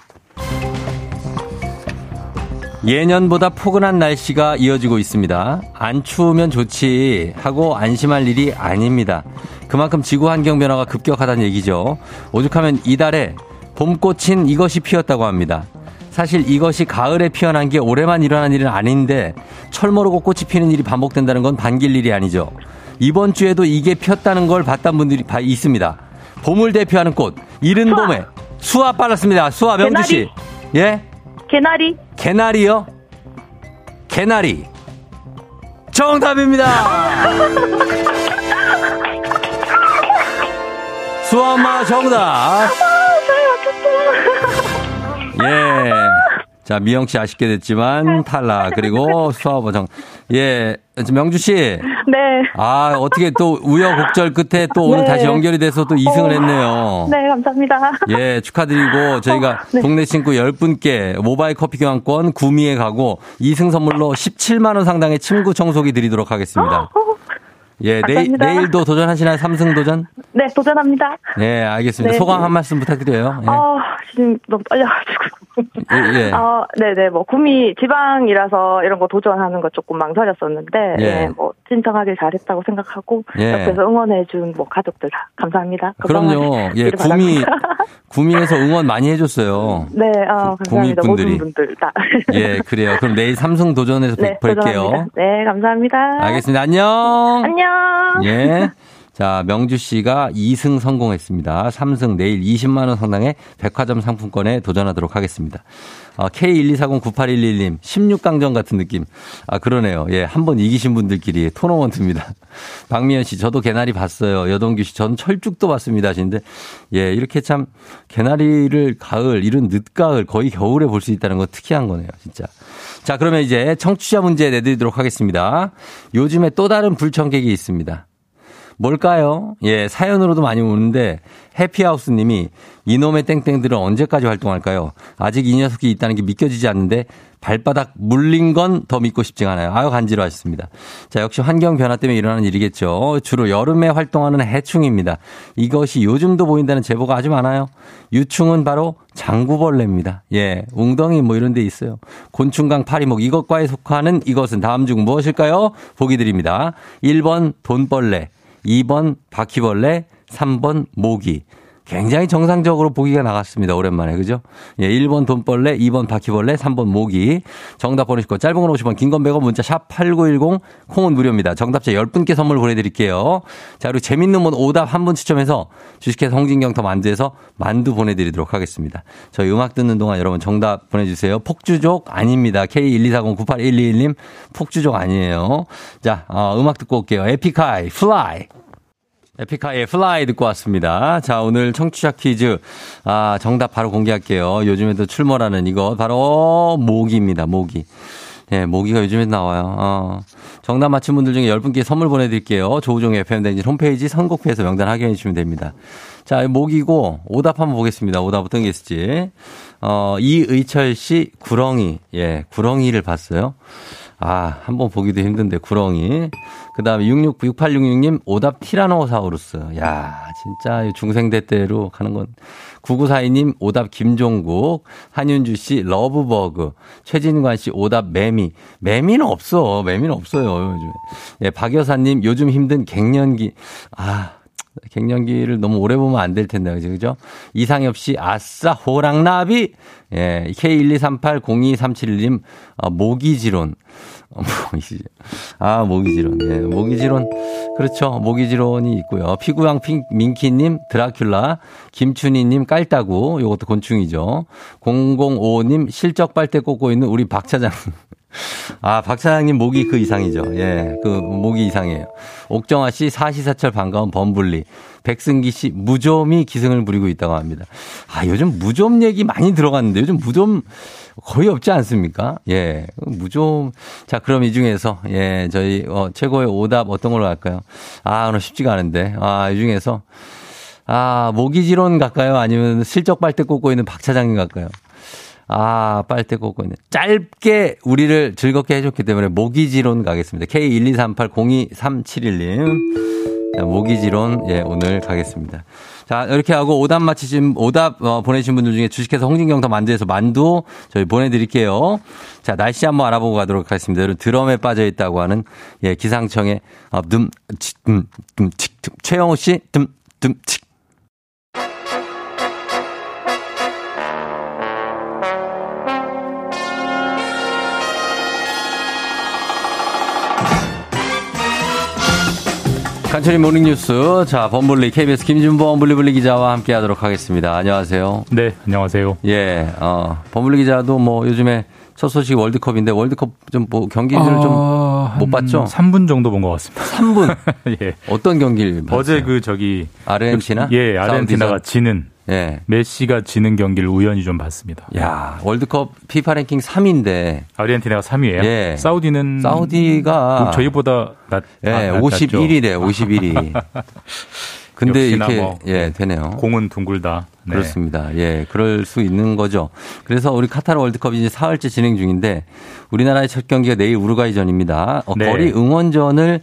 예년보다 포근한 날씨가 이어지고 있습니다. 안 추우면 좋지 하고 안심할 일이 아닙니다. 그만큼 지구 환경 변화가 급격하다는 얘기죠. 오죽하면 이달에 봄꽃인 이것이 피었다고 합니다. 사실 이것이 가을에 피어난 게 올해만 일어난 일은 아닌데 철 모르고 꽃이 피는 일이 반복된다는 건 반길 일이 아니죠. 이번 주에도 이게 피었다는 걸 봤던 분들이 바- 있습니다. 봄을 대표하는 꽃, 이른 봄에 수아 빨랐습니다. 수아 명주 씨. 예? 개나리. 개나리요? 개나리. 정답입니다. 수아마 정답. 예. 자, 미영 씨 아쉽게 됐지만 탈락. 그리고 수아버 정. 예. 명주 씨. 네. 아, 어떻게 또 우여곡절 끝에 또 오늘 네. 다시 연결이 돼서 또 2승을 했네요. 네, 감사합니다. 예, 축하드리고 저희가 네. 동네 친구 10분께 모바일 커피 교환권 구미에 가고 2승 선물로 17만 원 상당의 침구 청소기 드리도록 하겠습니다. 예, 내일, 감사합니다. 내일도 도전하시나요? 3승 도전? 네, 도전합니다. 예, 알겠습니다. 네. 소감 한 말씀 부탁드려요. 예. 아, 지금 너무 떨려가지고. 예, 예. 아, 네네, 뭐, 구미 지방이라서 이런 거 도전하는 거 조금 망설였었는데, 예. 예, 뭐, 신청하길 잘했다고 생각하고, 예. 옆에서 응원해준 뭐, 가족들 다 감사합니다. 그럼요. 건강하게 예, 구미. 구미에서 응원 많이 해줬어요. 네, 아, 구미 감사합니다. 분들이. 모든 분들 다. 예, 그래요. 그럼 내일 삼승 도전해서 네, 뵐게요. 도전합니다. 네, 감사합니다. 알겠습니다. 안녕. 안녕. 예. 자, 명주 씨가 2승 성공했습니다. 3승 내일 20만 원 상당의 백화점 상품권에 도전하도록 하겠습니다. 아, K124098111님, 16강전 같은 느낌. 아, 그러네요. 예, 한 번 이기신 분들끼리 토너먼트입니다. 박미연 씨, 저도 개나리 봤어요. 여동규 씨, 전 철쭉도 봤습니다. 하시는데, 예, 이렇게 참, 개나리를 가을, 이른 늦가을, 거의 겨울에 볼 수 있다는 건 특이한 거네요, 진짜. 자, 그러면 이제 청취자 문제 내드리도록 하겠습니다. 요즘에 또 다른 불청객이 있습니다. 뭘까요? 예, 사연으로도 많이 오는데 해피하우스 님이 이놈의 땡땡들은 언제까지 활동할까요? 아직 이 녀석이 있다는 게 믿겨지지 않는데 발바닥 물린 건 더 믿고 싶지가 않아요. 아유, 간지러하셨습니다. 자, 역시 환경 변화 때문에 일어나는 일이겠죠. 주로 여름에 활동하는 해충입니다. 이것이 요즘도 보인다는 제보가 아주 많아요. 유충은 바로 장구벌레입니다. 예, 웅덩이 뭐 이런 데 있어요. 곤충강 파리목 이것과에 속하는 이것은 다음 중 무엇일까요? 보기 드립니다. 1번 돈벌레, 2번 바퀴벌레, 3번 모기. 굉장히 정상적으로 보기가 나갔습니다. 오랜만에. 그죠? 예, 1번 돈벌레, 2번 바퀴벌레, 3번 모기. 정답 보내시고 짧은 건 50원, 긴 건 100원 문자 샵 8910 콩은 무료입니다. 정답자 10분께 선물 보내 드릴게요. 자, 그리고 재밌는 분 오답 한 분 추첨해서 주식회사 홍진경 더 만두에서 만두 보내 드리도록 하겠습니다. 저희 음악 듣는 동안 여러분 정답 보내 주세요. 폭주족 아닙니다. K124098121님 폭주족 아니에요. 자, 어, 음악 듣고 올게요. 에픽하이, 플라이. 에픽하이의 플라이 듣고 왔습니다. 자, 오늘 청취자 퀴즈. 아, 정답 바로 공개할게요. 요즘에도 출몰하는 이거 바로 모기입니다. 모기. 예, 모기가 요즘에 나와요. 어. 정답 맞힌 분들 중에 10분께 선물 보내드릴게요. 조우종의 FM댕진 홈페이지 선곡표에서 명단 확인해 주시면 됩니다. 자, 모기고 오답 한번 보겠습니다. 오답 어떤 게 있을지. 어, 이의철 씨 구렁이. 예, 구렁이를 봤어요. 아, 한 번 보기도 힘든데, 구렁이. 그 다음에 66, 6866님, 오답 티라노사우루스. 야 진짜 중생대 때로 가는 건. 9942님, 오답 김종국. 한윤주 씨, 러브버그. 최진관 씨, 오답 매미. 매미는 없어. 매미는 없어요, 요즘에. 예, 박여사님, 요즘 힘든 갱년기. 아, 갱년기를 너무 오래 보면 안 될 텐데, 그죠? 그죠? 이상엽 씨, 아싸, 호랑나비! 예, K123802371님, 어, 모기지론. 어, 모기지론. 아, 모기지론. 예, 모기지론. 그렇죠. 모기지론이 있고요. 피구왕 핑, 민키님, 드라큘라, 김춘희님, 깔따구. 요것도 곤충이죠. 005님, 실적 빨대 꽂고 있는 우리 박 차장님. 아, 박 차장님 목이 그 이상이죠. 예, 그 목이 이상해요. 옥정아 씨 사시사철 반가운 범블리. 백승기 씨 무좀이 기승을 부리고 있다고 합니다. 아, 요즘 무좀 얘기 많이 들어갔는데 요즘 무좀 거의 없지 않습니까? 예, 무좀. 자, 그럼 이 중에서 예, 저희 어, 최고의 오답 어떤 걸로 할까요? 아, 오늘 쉽지가 않은데. 아, 이 중에서 아, 모기지론 갈까요? 아니면 슬쩍 빨대 꽂고 있는 박 차장님 갈까요? 아, 빨대 꽂고 있네. 짧게 우리를 즐겁게 해줬기 때문에 모기지론 가겠습니다. K123802371님. 자, 모기지론, 예, 오늘 가겠습니다. 자, 이렇게 하고 오답 맞히신, 오답 어, 보내신 분들 중에 주식회사 홍진경 더 만두에서 만두 저희 보내드릴게요. 자, 날씨 한번 알아보고 가도록 하겠습니다. 여러분 드럼에 빠져 있다고 하는, 예, 기상청의, 어, 듬, 치, 듬, 듬, 치, 듬, 최영호 씨, 듬, 듬, 치. 간철이 모닝뉴스. 자, 범블리, KBS 김준범 범블리블리 기자와 함께 하도록 하겠습니다. 안녕하세요. 네, 안녕하세요. 예, 어, 범블리 기자도 뭐 요즘에 첫 소식 월드컵인데 월드컵 좀 뭐 경기를 아, 좀못 봤죠? 3분 정도 본 것 같습니다. 3분? 예. 어떤 경기를 봤어요? 어제 그 저기 아르헨티나? 예, 아르헨티나가 사우디전? 지는 예. 메시가 지는 경기를 우연히 좀 봤습니다. 야, 월드컵 피파 랭킹 3위인데 아르헨티나가 3위예요. 예. 사우디는 사우디가 뭐 저희보다 낮, 예, 아, 낮- 51위래, 51위. 근데 이렇게 뭐 예, 되네요. 공은 둥글다. 네. 그렇습니다. 예, 그럴 수 있는 거죠. 그래서 우리 카타르 월드컵이 이제 사흘째 진행 중인데 우리나라의 첫 경기가 내일 우루과이전입니다. 어, 네. 거리 응원전을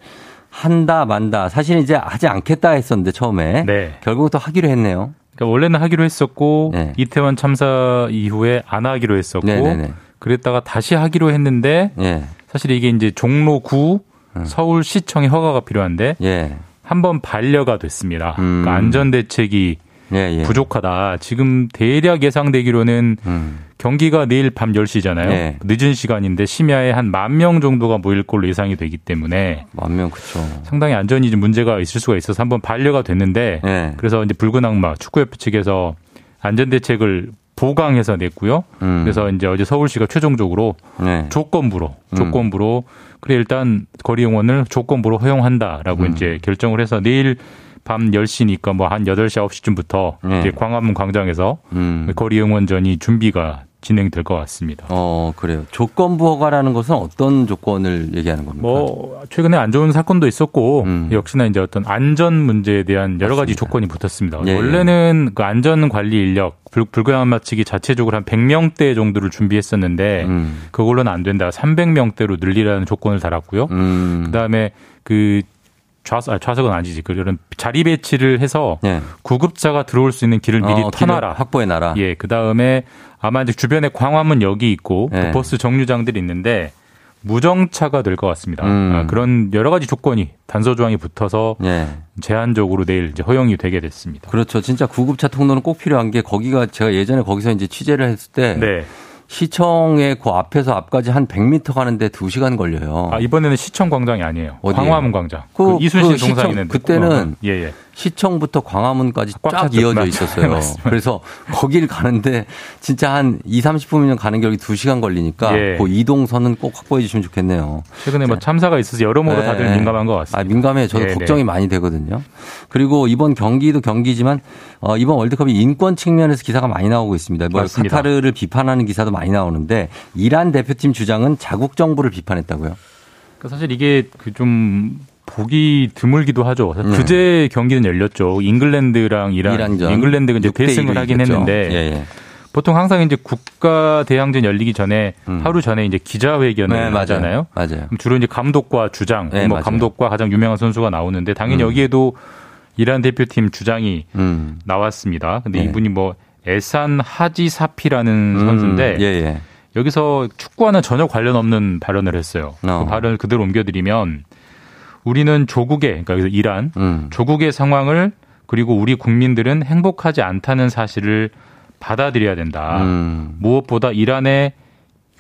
한다 만다. 사실 이제 하지 않겠다 했었는데 처음에 네. 결국 또 하기로 했네요. 그러니까 원래는 하기로 했었고 네. 이태원 참사 이후에 안 하기로 했었고 네네네. 그랬다가 다시 하기로 했는데 예, 사실 이게 이제 종로구 음. 서울시청의 허가가 필요한데 예, 한번 반려가 됐습니다. 음. 그러니까 안전 대책이 예, 예. 부족하다. 지금 대략 예상되기로는 음, 경기가 내일 밤 10시잖아요. 네. 늦은 시간인데 심야에 한 만 명 정도가 모일 걸로 예상이 되기 때문에 만 명 그쵸. 상당히 안전이 좀 문제가 있을 수가 있어서 한번 반려가 됐는데 예, 그래서 이제 붉은 악마 축구협회 측에서 안전 대책을 보강해서 냈고요. 음, 그래서 이제 어제 서울시가 최종적으로 네. 조건부로 음. 조건부로 그래 일단 거리 응원을 조건부로 허용한다라고 음. 이제 결정을 해서 내일 밤 10시니까 뭐 한 8시 9시쯤부터 네. 이제 광화문 광장에서 음, 거리 응원전이 준비가 진행될 것 같습니다. 어, 그래요. 조건부 허가라는 것은 어떤 조건을 얘기하는 겁니까? 뭐 최근에 안 좋은 사건도 있었고 음. 역시나 이제 어떤 안전 문제에 대한 여러 가지 조건이 붙었습니다. 예, 원래는 그 안전 관리 인력 불, 불구형 맞추기 자체적으로 한 100명대 정도를 준비했었는데 음. 그걸로는 안 된다. 300명대로 늘리라는 조건을 달았고요. 음. 그다음에 그 좌석, 아, 좌석은 아니지. 그런 자리 배치를 해서 예. 구급차가 들어올 수 있는 길을 미리 어, 터놔라. 길을 확보해 놔라. 예, 그 다음에 아마 이제 주변에 광화문 역이 있고 예. 그 버스 정류장들이 있는데 무정차가 될 것 같습니다. 음. 아, 그런 여러 가지 조건이 단서 조항이 붙어서 예. 제한적으로 내일 이제 허용이 되게 됐습니다. 그렇죠. 진짜 구급차 통로는 꼭 필요한 게 거기가 제가 예전에 거기서 이제 취재를 했을 때 네. 시청의 그 앞에서 앞까지 한 100m 가는데 2시간 걸려요. 아, 이번에는 시청 광장이 아니에요. 어디예요? 광화문 광장. 그- 그, 이순신 그 동상 있는데. 그때는 예, 예. 시청부터 광화문까지 꽉쫙 찼죠. 이어져 맞아요. 있었어요. 그래서 거길 가는데 진짜 한 2, 30분이면 가는 게 여기 2시간 걸리니까 예. 그 이동선은 꼭 확보해 주시면 좋겠네요. 최근에 뭐 참사가 있어서 여러모로 네. 다들 민감한 것 같습니다. 아, 민감해. 저도 네, 걱정이 네. 많이 되거든요. 그리고 이번 경기도 경기지만 어, 이번 월드컵이 인권 측면에서 기사가 많이 나오고 있습니다. 뭐 맞습니다. 카타르를 비판하는 기사도 많이 나오는데 이란 대표팀 주장은 자국 정부를 비판했다고요. 그러니까 사실 이게 그좀 보기 드물기도 하죠. 네. 그제 경기는 열렸죠. 잉글랜드랑 이란. 이란전. 잉글랜드가 이제 6대 1로 대승을 하긴 이겼죠. 했는데 예, 예. 보통 항상 이제 국가 대항전 열리기 전에 음. 하루 전에 이제 기자회견을 네, 맞아요. 하잖아요. 맞아요. 그럼 주로 이제 감독과 주장, 네, 뭐 맞아요. 감독과 가장 유명한 선수가 나오는데 당연히 음. 여기에도 이란 대표팀 주장이 음. 나왔습니다. 근데 네. 이분이 뭐 에산 하지사피라는 음, 선수인데 예, 예. 여기서 축구와는 전혀 관련 없는 발언을 했어요. 어. 그 발언을 그대로 옮겨드리면 우리는 조국의 그러니까 여기서 이란 음. 조국의 상황을 그리고 우리 국민들은 행복하지 않다는 사실을 받아들여야 된다. 음. 무엇보다 이란의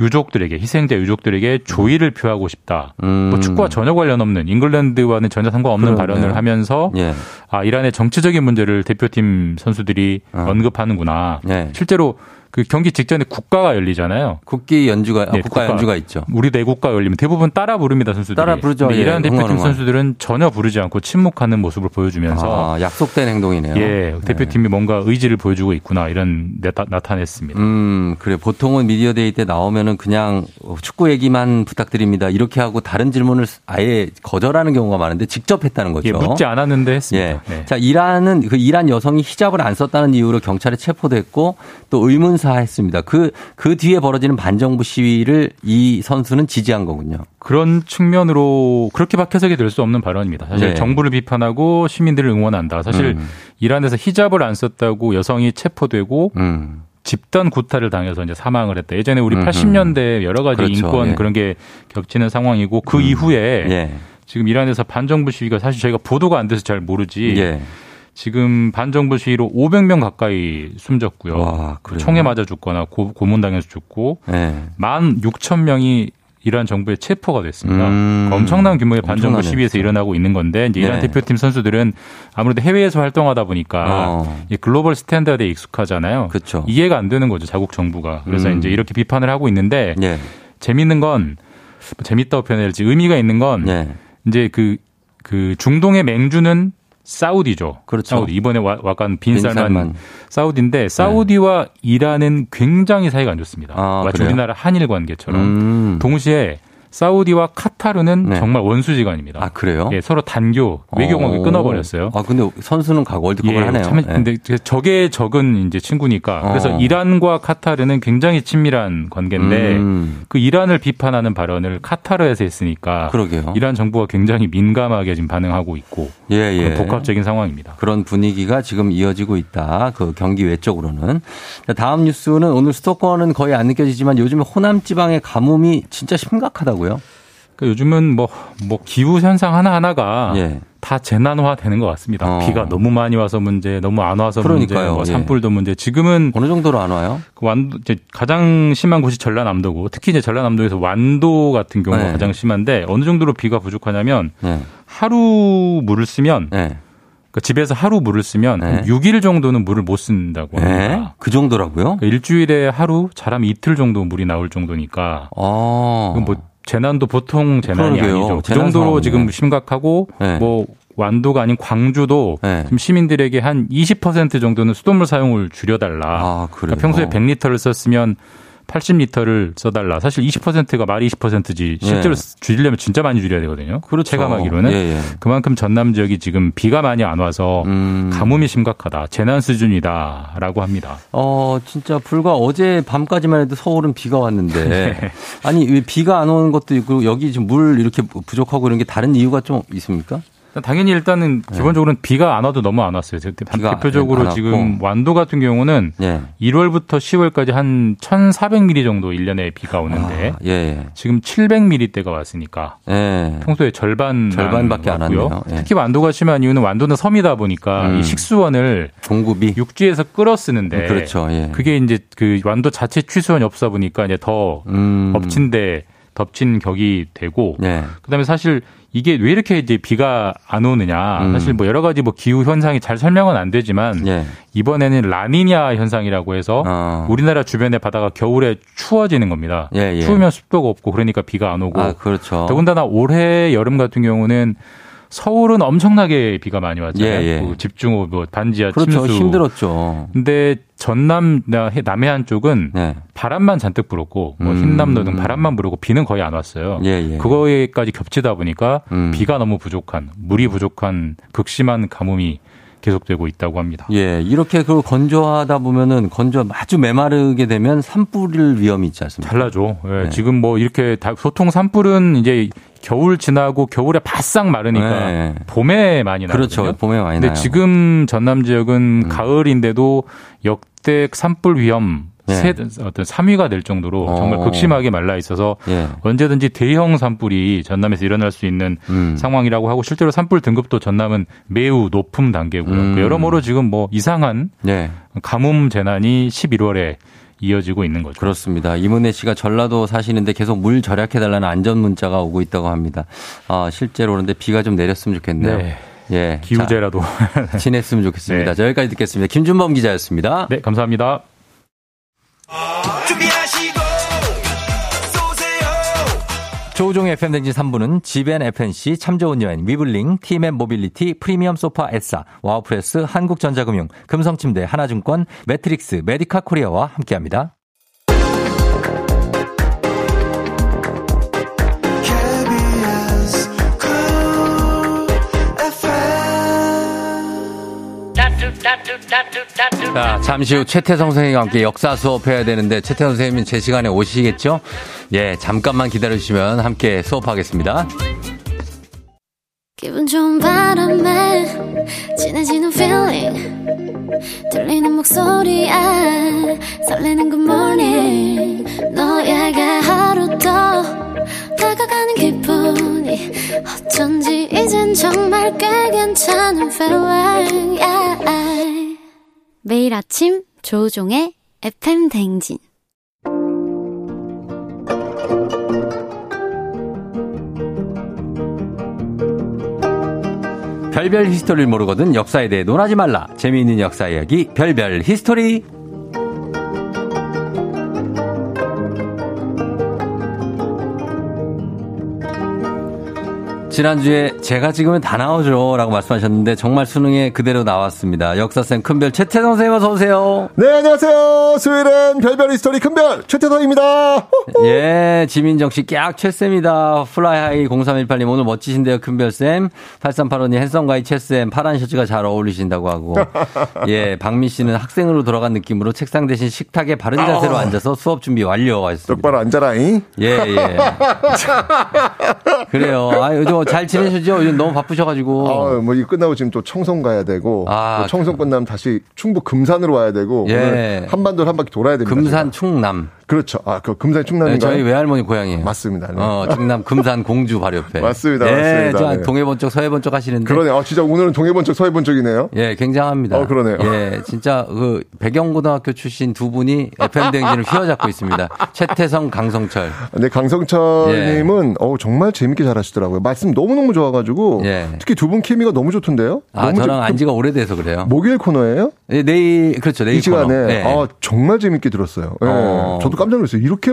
유족들에게 희생자 유족들에게 조의를 표하고 싶다. 음. 뭐 축구와 전혀 관련 없는 잉글랜드와는 전혀 상관없는 그러네요. 발언을 하면서 예. 아 이란의 정치적인 문제를 대표팀 선수들이 어. 언급하는구나. 예. 실제로 그 경기 직전에 국가가 열리잖아요. 국기 연주가 아, 네, 국가, 국가. 연주가 있죠. 우리 내국가 열리면 대부분 따라 부릅니다 선수들이. 따라 부르죠. 예, 이란 대표팀 응원. 선수들은 전혀 부르지 않고 침묵하는 모습을 보여주면서 아, 약속된 행동이네요. 예 대표팀이 뭔가 의지를 보여주고 있구나 이런 나타, 나타 냈습니다. 음, 그래. 보통은 미디어 데이 때 나오면은 그냥 축구 얘기만 부탁드립니다. 이렇게 하고 다른 질문을 아예 거절하는 경우가 많은데 직접 했다는 거죠. 예, 묻지 않았는데 했습니다. 예. 네. 자, 이란은 그 이란 여성이 히잡을 안 썼다는 이유로 경찰에 체포됐고 또 의문 사했습니다. 그, 그 뒤에 벌어지는 반정부 시위를 이 선수는 지지한 거군요. 그런 측면으로 그렇게밖에 해석이 될 수 없는 발언입니다. 사실 네. 정부를 비판하고 시민들을 응원한다. 사실 음. 이란에서 히잡을 안 썼다고 여성이 체포되고 음. 집단 구타를 당해서 이제 사망을 했다. 예전에 우리 음흠. 80년대 여러 가지 그렇죠. 인권 예. 그런 게 겹치는 상황이고 그 음. 이후에 예. 지금 이란에서 반정부 시위가 사실 저희가 보도가 안 돼서 잘 모르지. 예. 지금 반정부 시위로 500명 가까이 숨졌고요. 와? 총에 맞아 죽거나 고, 고문당해서 죽고 예. 만 6천 명이 이란 정부에 체포가 됐습니다. 음. 엄청난 규모의 반정부 시위에서 진짜. 일어나고 있는 건데 이제 이란 네. 대표팀 선수들은 아무래도 해외에서 활동하다 보니까 어. 이 글로벌 스탠다드에 익숙하잖아요. 그쵸. 이해가 안 되는 거죠 자국 정부가. 그래서 음. 이제 이렇게 비판을 하고 있는데 예. 재밌는 건뭐 재밌다고 표현해야지 의미가 있는 건 예. 이제 그, 그 중동의 맹주는 사우디죠. 그렇죠. 사우디. 이번에 와, 와간 빈빈 살만 살만. 사우디인데 사우디와 이란은 굉장히 사이가 안 좋습니다. 아, 마치 그래요? 우리나라 한일 관계처럼. 음. 동시에 사우디와 카타르는 네. 정말 원수지간입니다. 아, 그래요? 예, 서로 단교 외교관계 어. 끊어버렸어요. 아, 근데 선수는 가고 월드컵을 하네요. 참, 예. 근데 적의 적은 이제 친구니까. 그래서 어. 이란과 카타르는 굉장히 친밀한 관계인데 음. 그 이란을 비판하는 발언을 카타르에서 했으니까 그러게요. 이란 정부가 굉장히 민감하게 지금 반응하고 있고 예, 예. 복합적인 상황입니다. 그런 분위기가 지금 이어지고 있다. 그 경기 외적으로는. 자, 다음 뉴스는 오늘 수도권은 거의 안 느껴지지만 요즘 호남 지방의 가뭄이 진짜 심각하다고 요? 그러니까 요즘은 뭐, 뭐 기후 현상 하나하나가 예. 다 재난화 되는 것 같습니다. 어. 비가 너무 많이 와서 문제, 너무 안 와서 그러니까요. 문제, 뭐 예. 산불도 문제. 지금은 어느 정도로 안 와요? 그 완도 이제 가장 심한 곳이 전라남도고 특히 이제 전라남도에서 완도 같은 경우가 네. 가장 심한데 어느 정도로 비가 부족하냐면 예. 하루 물을 쓰면 예. 그러니까 집에서 하루 물을 쓰면 네. 6일 정도는 물을 못 쓴다고 예? 합니다. 그 정도라고요? 그러니까 일주일에 하루 잘하면 이틀 정도 물이 나올 정도니까 어. 이건 뭐 재난도 보통 재난이 그러게요. 아니죠. 그 정도로 상황이네. 지금 심각하고 네. 뭐 완도가 아닌 광주도 네. 지금 시민들에게 한 20% 정도는 수돗물 사용을 줄여달라. 아? 그러니까 평소에 100리터를 썼으면 80리터를 써달라. 사실 20%가 말이 20%지 실제로 네. 줄이려면 진짜 많이 줄여야 되거든요. 그렇죠. 체감하기로는 예, 예. 그만큼 전남 지역이 지금 비가 많이 안 와서 음. 가뭄이 심각하다. 재난 수준이다라고 합니다. 어, 진짜 불과 어제 밤까지만 해도 서울은 비가 왔는데. 네. 아니, 왜 비가 안 오는 것도 있고, 여기 지금 물 이렇게 부족하고 이런 게 다른 이유가 좀 있습니까? 당연히 일단은 기본적으로는 비가 안 와도 너무 안 왔어요. 대- 네. 대표적으로 안 지금. 완도 같은 경우는 예. 1월부터 10월까지 한 1,400mm 정도 1년에 비가 오는데 아, 예, 예. 지금 700mm대가 왔으니까 예. 평소에 절반 절반밖에 안 왔네요. 예. 특히 완도가 심한 이유는 완도는 섬이다 보니까 음. 이 식수원을 공급이 육지에서 끌어 쓰는데 그렇죠. 예. 그게 이제 그 완도 자체 취수원이 없어 보니까 이제 더 음. 엎친데 덮친 격이 되고 예. 그다음에 사실 이게 왜 이렇게 이제 비가 안 오느냐 음. 사실 뭐 여러 가지 뭐 기후 현상이 잘 설명은 안 되지만 예. 이번에는 라니냐 현상이라고 해서 어. 우리나라 주변의 바다가 겨울에 추워지는 겁니다. 예, 예. 추우면 습도가 없고 그러니까 비가 안 오고 아, 그렇죠. 더군다나 올해 여름 같은 경우는 서울은 엄청나게 비가 많이 왔잖아요. 예, 예. 그 집중호우, 뭐 반지하 그렇죠. 침수. 힘들었죠. 근데 전남 나- 남해안 쪽은 네. 바람만 잔뜩 불었고 뭐 음. 흰남노 등 바람만 불었고 비는 거의 안 왔어요. 예, 예. 그거에까지 겹치다 보니까 음. 비가 너무 부족한 물이 부족한 극심한 가뭄이 계속되고 있다고 합니다. 예, 이렇게 그 건조하다 보면은 건조 아주 메마르게 되면 산불일 위험이 있지 않습니까? 달라져. 예, 네. 지금 뭐 이렇게 다- 소통 산불은 이제 겨울 지나고 겨울에 바싹 마르니까 네. 봄에 많이 나거든요. 그렇죠. 봄에 많이 근데 나요. 음. 지금 전남 지역은 가을인데도 역대 산불 위험 네. 세, 어떤 3위가 될 정도로 어. 정말 극심하게 말라 있어서 예. 언제든지 대형 산불이 전남에서 일어날 수 있는 음. 상황이라고 하고 실제로 산불 등급도 전남은 매우 높은 단계고요. 음. 그 여러모로 지금 뭐 이상한 예. 가뭄 재난이 11월에 이어지고 있는 거죠. 그렇습니다. 이문혜 씨가 전라도 사시는데 계속 물 절약해달라는 안전 문자가 오고 있다고 합니다. 아, 실제로 그런데 비가 좀 내렸으면 좋겠네요. 네. 예. 기우제라도. 자, 지냈으면 좋겠습니다. 네. 자, 여기까지 듣겠습니다. 김준범 기자였습니다. 네, 감사합니다. 조우종의 FM댕진 3부는 지벤 FNC, 참 좋은 여행, 위블링, 티맵 모빌리티, 프리미엄 소파 에싸, 와우프레스, 한국전자금융, 금성침대, 하나증권, 매트릭스, 메디카 코리아와 함께합니다. 자, 잠시 후 최태성 선생님과 함께 역사 수업해야 되는데 최태성 선생님은 제 시간에 오시겠죠? 예, 잠깐만 기다려주시면 함께 수업하겠습니다. 기분 좋은 바람에 진해지는 feeling 들리는 목소리에 설레는 good morning 너에게 하루 더 다가가는 기분이 어쩐지 이젠 정말 꽤 괜찮은 feeling yeah. 매일 아침 조우종의 FM 댕진 별별 히스토리를 모르거든 역사에 대해 논하지 말라. 재미있는 역사 이야기 별별 히스토리. 지난주에 제가 찍으면 다 나오죠. 라고 말씀하셨는데 정말 수능에 그대로 나왔습니다. 역사쌤 큰별 최태성 선생님 어서오세요. 네, 안녕하세요. 수요일엔 별별 히스토리 큰별 최태성입니다. 예, 지민정 씨, 깍, 최쌤이다. 플라이하이 0318님, 오늘 멋지신데요, 큰별쌤. 8385님, 핸섬가이 최쌤, 파란 셔츠가 잘 어울리신다고 하고. 예, 박민 씨는 학생으로 돌아간 느낌으로 책상 대신 식탁에 바른 자세로 아. 앉아서 수업 준비 완료하셨습니다. 똑바로 앉아라잉. 예, 예. 그래요. 아, 요즘 잘 지내시죠? 요즘 너무 바쁘셔가지고. 아, 뭐, 이 끝나고 지금 또 청송 가야 되고, 아, 또 청송 끝나면 다시 충북 금산으로 와야 되고, 예. 오늘 한반도를 한 바퀴 돌아야 됩니다. 금산 충남. 그렇죠. 아, 그 금산 네, 충남인가요? 저희 외할머니 고향이에요. 맞습니다. 네. 어, 충남 금산 공주 바로 옆에. 맞습니다, 예, 맞습니다. 저 네. 동해번 쪽, 서해번 쪽 하시는데. 그러네. 아, 진짜 오늘은 동해번 쪽, 서해번 쪽이네요. 예, 굉장합니다. 어, 그러네요. 예, 진짜 그 배경고등학교 출신 두 분이 FM 댕진을 휘어잡고 있습니다. 최태성, 강성철. 근데 강성철 님은 어 정말 재밌게 잘 하시더라고요. 말씀 너무 너무 좋아 가지고 예. 특히 두 분 케미가 너무 좋던데요. 아, 너무 저랑 좋- 안지가 오래돼서 그래요. 목요일 코너예요? 예, 내일 그렇죠. 내일 이 시간에. 예. 아 정말 재밌게 들었어요. 예. 어. 저도 깜짝 놀랐어요. 이렇게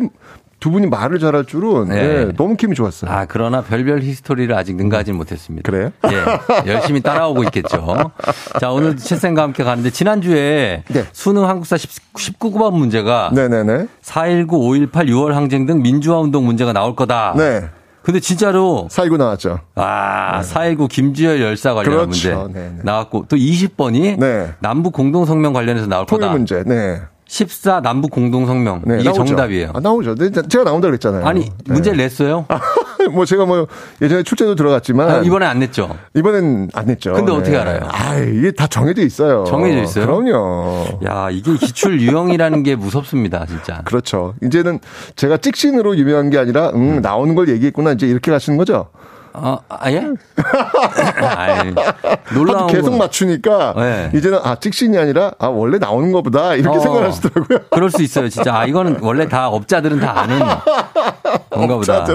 두 분이 말을 잘할 줄은 네. 예, 너무 케미 좋았어요. 아, 그러나 별별 히스토리를 아직 능가하지는 못했습니다. 그래요? 예. 열심히 따라오고 있겠죠. 자, 오늘 채쌤과 함께 가는데 지난 주에 수능 한국사 19번 문제가 네네네. 4.19, 5.18, 6월 항쟁 등 민주화 운동 문제가 나올 거다. 네. 근데 진짜로 4.19 나왔죠. 아, 4.19 김주열 열사 관련한 그렇죠. 문제 네, 네. 나왔고 또 20번이 남북 공동 성명 관련해서 나올 통일 거다. 문제. 네. 14 남북 공동성명 네, 이게 나오죠. 정답이에요. 아, 나오죠. 네, 제가 나온다 그랬잖아요. 아니 문제를 냈어요? 뭐 제가 뭐 예전에 출제도 들어갔지만 아, 이번에 안 냈죠. 이번엔 안 냈죠. 근데 네. 어떻게 알아요? 아, 이게 다 정해져 있어요. 정해져 있어요? 그럼요. 야, 이게 기출 유형이라는 게 무섭습니다, 진짜. 그렇죠. 이제는 제가 찍신으로 유명한 게 아니라 음, 나오는 걸 얘기했구나 이제 이렇게 가시는 거죠. 어, 아, 예? 아이, 놀라운 계속 건- 맞추니까 네. 이제는 아 찍신이 아니라 아 원래 나오는 거보다 이렇게 어. 생각하시더라고요. 그럴 수 있어요, 진짜. 아, 이거는 원래 다 업자들은 다 아는 건가 보다.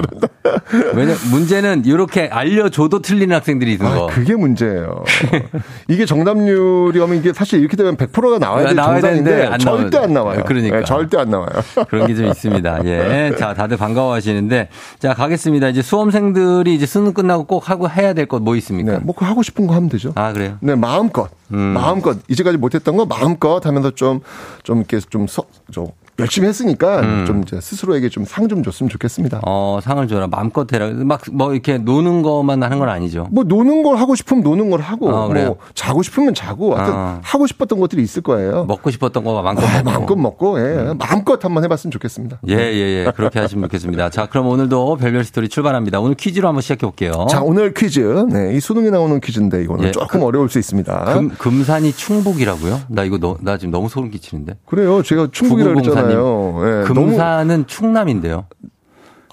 왜냐, 문제는 이렇게 알려줘도 틀리는 학생들이 있는 거. 아, 그게 문제예요. 이게 정답률이 하면 이게 사실 이렇게 되면 100%가 나와야 될 나와야 정답인데 되는데 안 절대. 안 나와요. 그러니까. 네, 절대 안 나와요. 그런 게 좀 있습니다. 예. 자, 다들 반가워하시는데. 자, 가겠습니다. 이제 수험생들이 이제 수능 끝나고 꼭 하고 해야 될 것 뭐 있습니까? 뭐 그거 하고 싶은 거 하면 되죠. 아, 그래요? 네, 마음껏. 음. 마음껏. 이제까지 못했던 거 마음껏 하면서 좀, 좀 이렇게 좀, 서, 좀 열심히 했으니까 음. 좀 이제 스스로에게 좀 상 좀 줬으면 좋겠습니다. 어, 상을 줘라. 마음껏 해라. 막 뭐 이렇게 노는 것만 하는 건 아니죠. 뭐 노는 걸 하고 싶으면 노는 걸 하고, 어? 뭐 자고 싶으면 자고, 하여튼 아. 하고 싶었던 것들이 있을 거예요. 먹고 싶었던 거 마음껏 아, 먹고. 마음껏 먹고, 예. 마음껏 한번 해 봤으면 좋겠습니다. 예, 예, 예. 그렇게 하시면 좋겠습니다. 자, 그럼 오늘도 별별 스토리 출발합니다. 오늘 퀴즈로 한번 시작해 볼게요. 자, 오늘 퀴즈. 네, 이 수능에 나오는 퀴즈인데 이거는 예, 조금 어려울 수 있습니다. 금, 금산이 충북이라고요? 나 이거 너, 나 지금 너무 소름 끼치는데. 그래요. 제가 충북이라고 9904 님. 그랬잖아요. 예, 금산은 충남인데요.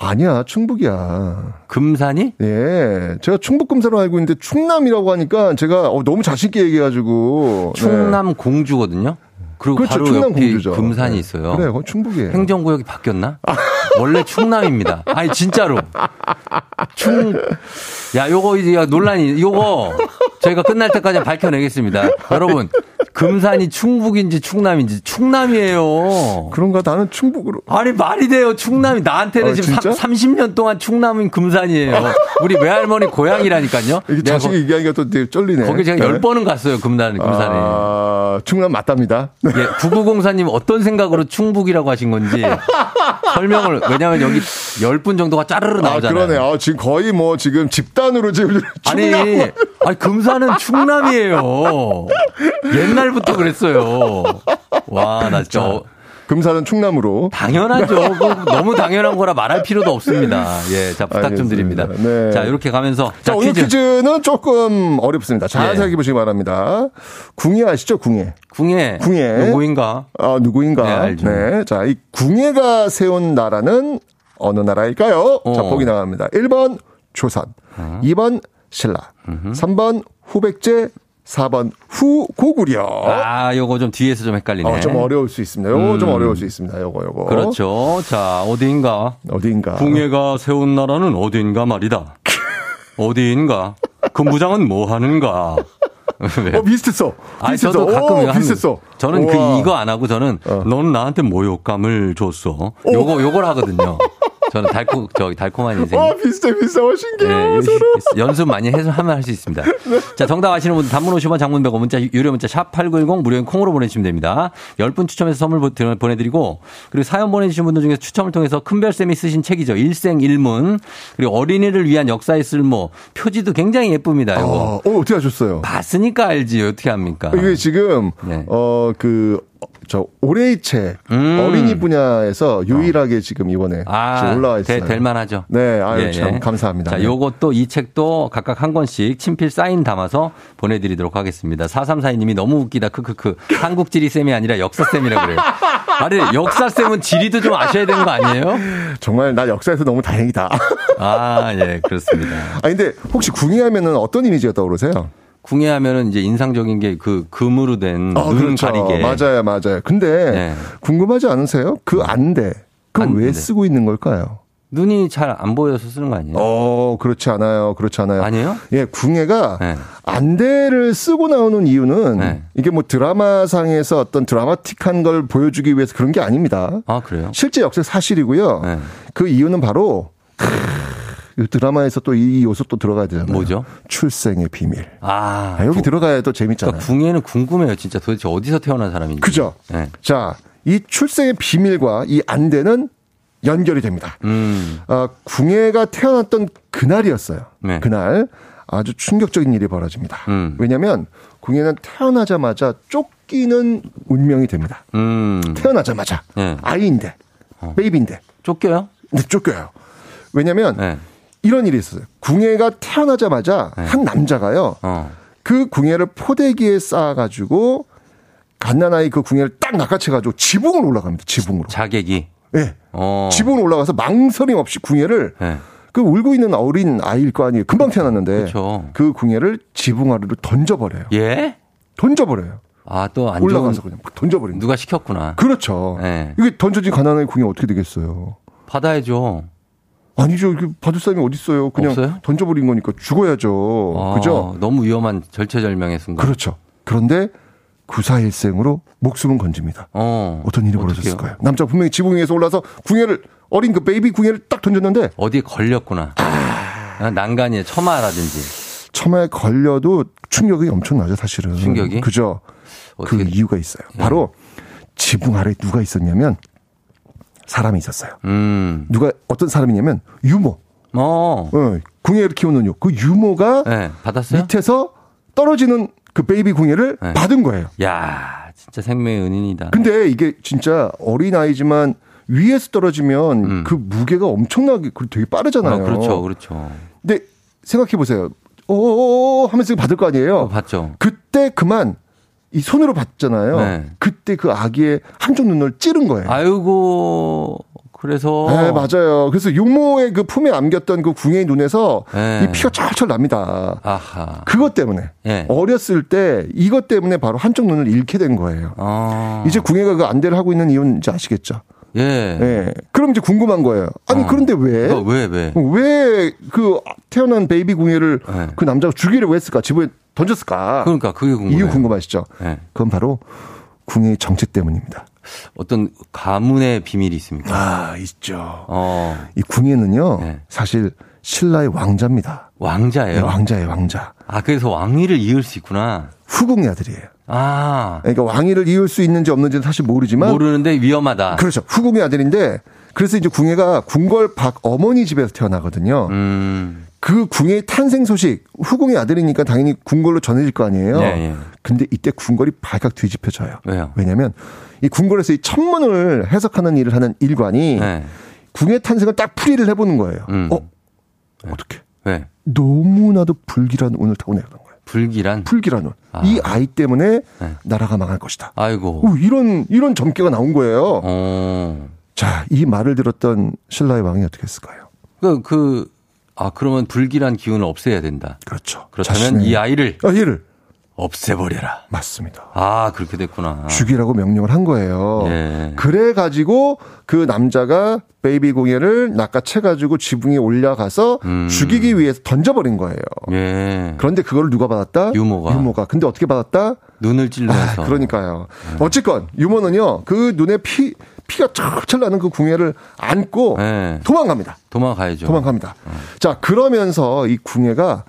아니야, 충북이야. 금산이? 예. 제가 충북 금사로 알고 있는데 충남이라고 하니까 제가 어, 너무 자신있게 얘기해가지고. 네. 충남 공주거든요. 그리고 그렇죠. 바로 충남 옆이 공주죠. 금산이 네. 있어요. 그래, 그건 충북이에요. 행정구역이 바뀌었나? 원래 충남입니다. 아니 진짜로. 충. 야, 요거 이제 야, 논란이 요거 저희가 끝날 때까지 밝혀내겠습니다. 여러분, 금산이 충북인지 충남인지 충남이에요. 그런가? 나는 충북으로. 아니 말이 돼요. 충남이 나한테는 어, 지금 진짜? 30, 년 동안 충남인 금산이에요. 우리 외할머니 고향이라니까요. 이게 자식이 얘기하니까 또 되게 쩔리네. 거기 제가 네. 열 번은 갔어요. 금산 금산에. 아, 충남 맞답니다. 예, 9904님 어떤 생각으로 충북이라고 하신 건지 설명을 왜냐면 여기 10분 정도가 짜르르 아, 나오잖아요. 그러네. 아, 지금 거의 뭐 지금 집단으로 지금 아니, 충남. 아니 금산은 충남이에요. 옛날 부터 그랬어요. 와, 나 진짜 어, 금산은 충남으로. 당연하죠. 그거 너무 당연한 거라 말할 필요도 없습니다. 예, 자 부탁 좀 드립니다. 알겠습니다. 네. 자 이렇게 가면서 자, 오늘 퀴즈 는 조금 어렵습니다. 잘 예. 생각해 보시기 바랍니다. 궁예 아시죠? 궁예. 궁예. 궁예. 누구인가? 아, 누구인가? 네, 알죠. 네. 자, 이 궁예가 세운 나라는 어느 나라일까요? 자, 어. 보기 나갑니다. 1번 조선, 2번 신라, 3번 후백제, 4번 후고구려. 아, 요거 좀 뒤에서 좀 헷갈리네. 어, 좀 어려울 수 있습니다. 요거 좀 음. 어려울 수 있습니다. 요거, 요거. 그렇죠. 자, 어디인가? 어디인가? 궁예가 세운 나라는 어디인가 말이다. 어디인가? 금부장은 뭐 하는가? 어, 비슷했어. 비슷했어. 저도 가끔 오. 비슷했어. 저는 우와. 그 이거 안 하고 저는 넌 나한테 모욕감을 줬어. 요거 요걸 하거든요. 저는 달콤 저기 달콤한 인생. 어, 비슷해, 비슷해. 어, 신기해. 네. 연습 많이 해서 하면 할 수 있습니다. 자, 정답 아시는 분들 단문 50원 장문 100원 문자 유료 문자 샵 8910 무료인 콩으로 보내주시면 됩니다. 10분 추첨해서 선물 보- 보내드리고 그리고 사연 보내주신 분들 중에서 추첨을 통해서 큰별 쌤이 쓰신 책이죠. 일생 일문 그리고 어린이를 위한 역사의 쓸모 표지도 굉장히 예쁩니다. 이거. 어, 어, 어떻게 하셨어요? 봤으니까 알지 어떻게 합니까? 이게 지금 네. 어그 저 올해의 책 음. 어린이 분야에서 유일하게 지금 이번에 지금 올라와 있어요. 아, 될, 될 만하죠. 네, 아유 예, 참 예. 감사합니다. 자, 네. 요것도 이 책도 각각 한 권씩 친필 사인 담아서 보내드리도록 하겠습니다. 4342님이 너무 웃기다. 크크크. 한국 지리 쌤이 아니라 역사 쌤이라 그래요. 아니, 역사 쌤은 지리도 좀 아셔야 되는 거 아니에요? 정말 나 역사에서 너무 다행이다. 아, 예, 그렇습니다. 아 근데 혹시 궁예하면은 어떤 이미지가 떠오르세요? 궁예하면은 이제 인상적인 게 그 금으로 된 아, 눈 그렇죠. 가리개. 맞아요, 맞아요. 근데 네. 궁금하지 않으세요? 그 안대 그왜 안대. 쓰고 있는 걸까요? 눈이 잘 안 보여서 쓰는 거 아니에요? 어, 그렇지 않아요. 그렇지 않아요. 아니에요? 예, 궁예가 네. 안대를 쓰고 나오는 이유는 네. 이게 뭐 드라마상에서 어떤 드라마틱한 걸 보여주기 위해서 그런 게 아닙니다. 아, 그래요? 실제 역사 사실이고요. 네. 그 이유는 바로 크, 이 드라마에서 또 이 요소 또 들어가야 되잖아요. 뭐죠? 출생의 비밀. 아, 아, 여기 구- 들어가야 또 재밌잖아요. 그러니까 궁예는 궁금해요. 진짜 도대체 어디서 태어난 사람인지. 그죠? 네. 자, 이 출생의 비밀과 이 안대는 연결이 됩니다. 음. 아, 궁예가 태어났던 그날이었어요. 네. 그날 아주 충격적인 일이 벌어집니다. 음. 왜냐하면 궁예는 태어나자마자 쫓기는 운명이 됩니다. 음. 태어나자마자 네. 아이인데 베이비인데 쫓겨요? 네, 쫓겨요. 왜냐하면 네. 이런 일이 있었어요. 궁예가 태어나자마자 네. 한 남자가요. 어. 그 궁예를 포대기에 쌓아가지고 갓난아이 그 궁예를 딱 낚아채가지고 지붕으로 올라갑니다. 지붕으로. 자객이. 예. 어. 지붕으로 올라가서 망설임 없이 궁예를 네. 그 울고 있는 어린 아이일 거 아니에요. 금방 태어났는데 그쵸. 그 궁예를 지붕 아래로 던져버려요. 예? 던져버려요. 아, 또 안. 올라가서 그냥 막 던져버린다. 누가 시켰구나. 그렇죠. 네. 이게 던져진 가난한 궁예 어떻게 되겠어요? 받아야죠. 아니죠. 받을 사람이 어디 있어요? 그냥 없어요? 던져버린 거니까 죽어야죠. 아, 그죠? 너무 위험한 절체절명의 순간. 그렇죠. 그런데 구사일생으로 목숨은 건집니다. 어. 어떤 일이? 벌어졌을까요? 남자 분명히 지붕 위에서 올라서 궁예를 어린 그 베이비 궁예를 딱 던졌는데 어디에 걸렸구나. 아, 난간이에 처마라든지. 처마에 걸려도 충격이 엄청나죠, 사실은. 충격이? 그죠? 그 이유가 있어요. 바로 지붕 아래 누가 있었냐면 사람이 있었어요. 음. 누가 어떤 사람이냐면 유모. 어. 어, 궁예를 키우는 유. 그 유모가 네. 받았어요? 밑에서 떨어지는 그 베이비 궁예를 네. 받은 거예요. 야 진짜 생명의 은인이다. 근데 이게 진짜 어린 아이지만 위에서 떨어지면 음. 그 무게가 엄청나게 그 되게 빠르잖아요. 아, 그렇죠. 그렇죠. 근데 생각해 보세요. 오 하면서 받을 거 아니에요. 어, 봤죠. 그때 그만 이 손으로 받잖아요. 네. 그때 그 아기의 한쪽 눈을 찌른 거예요. 아이고. 그래서 네, 맞아요. 그래서 유모의 그 품에 안겼던 그 궁예의 눈에서 네. 이 피가 철철 납니다. 아하. 그것 때문에 예. 어렸을 때 이것 때문에 바로 한쪽 눈을 잃게 된 거예요. 아. 이제 궁예가 그 안대를 하고 있는 이유는 이제 아시겠죠? 예. 예. 그럼 이제 궁금한 거예요. 아니 어. 그런데 왜? 어, 왜 왜? 왜 그 태어난 베이비 궁예를 네. 그 남자가 왜 했을까? 지붕에 던졌을까? 그러니까 그게 궁금해요. 이유 궁금하시죠? 예. 그건 바로 궁예의 정체 때문입니다. 어떤 가문의 비밀이 있습니까? 아, 있죠. 어. 이 궁예는요, 네. 사실 신라의 왕자입니다. 왕자예요. 왕자예요, 왕자. 아, 그래서 왕위를 이을 수 있구나. 후궁의 아들이에요. 아. 그러니까 왕위를 이을 수 있는지 없는지는 사실 모르지만 모르는데 위험하다. 그렇죠. 후궁의 아들인데 그래서 이제 궁예가 궁궐 박 어머니 집에서 태어나거든요. 음. 그 궁예의 탄생 소식 후궁의 아들이니까 당연히 궁궐로 전해질 거 아니에요. 예, 예. 근데 이때 궁궐이 발칵 뒤집혀져요. 왜요? 왜냐하면 이 궁궐에서 이 천문을 해석하는 일을 하는 일관이 네. 궁예 탄생을 딱 풀이를 해보는 거예요. 음. 어 어떻게? 왜? 너무나도 불길한 운을 타고 내려간 거예요. 불길한. 불길한 운. 아. 이 아이 때문에 네. 나라가 망할 것이다. 아이고. 오, 이런 이런 점괘가 나온 거예요. 어. 자, 이 말을 들었던 신라의 왕이 어떻게 했을까요? 그, 그, 아, 그러면 불길한 기운을 없애야 된다. 그렇죠. 그렇다면 자신의- 이 아이를 아, 얘를 없애버려라. 맞습니다. 아, 그렇게 됐구나. 죽이라고 명령을 한 거예요. 예. 그래 가지고 그 남자가 베이비 공예를 낚아채 가지고 지붕에 올라가서 음. 죽이기 위해서 던져버린 거예요. 예. 그런데 그걸 누가 받았다? 유모가. 유모가. 근데 어떻게 받았다? 눈을 아, 찔러서. 그러니까요. 어쨌건 유모는요. 그 눈에 피 피가 철철 나는 그 궁예를 안고 예. 도망갑니다. 도망가야죠. 도망갑니다. 자, 그러면서 이 궁예가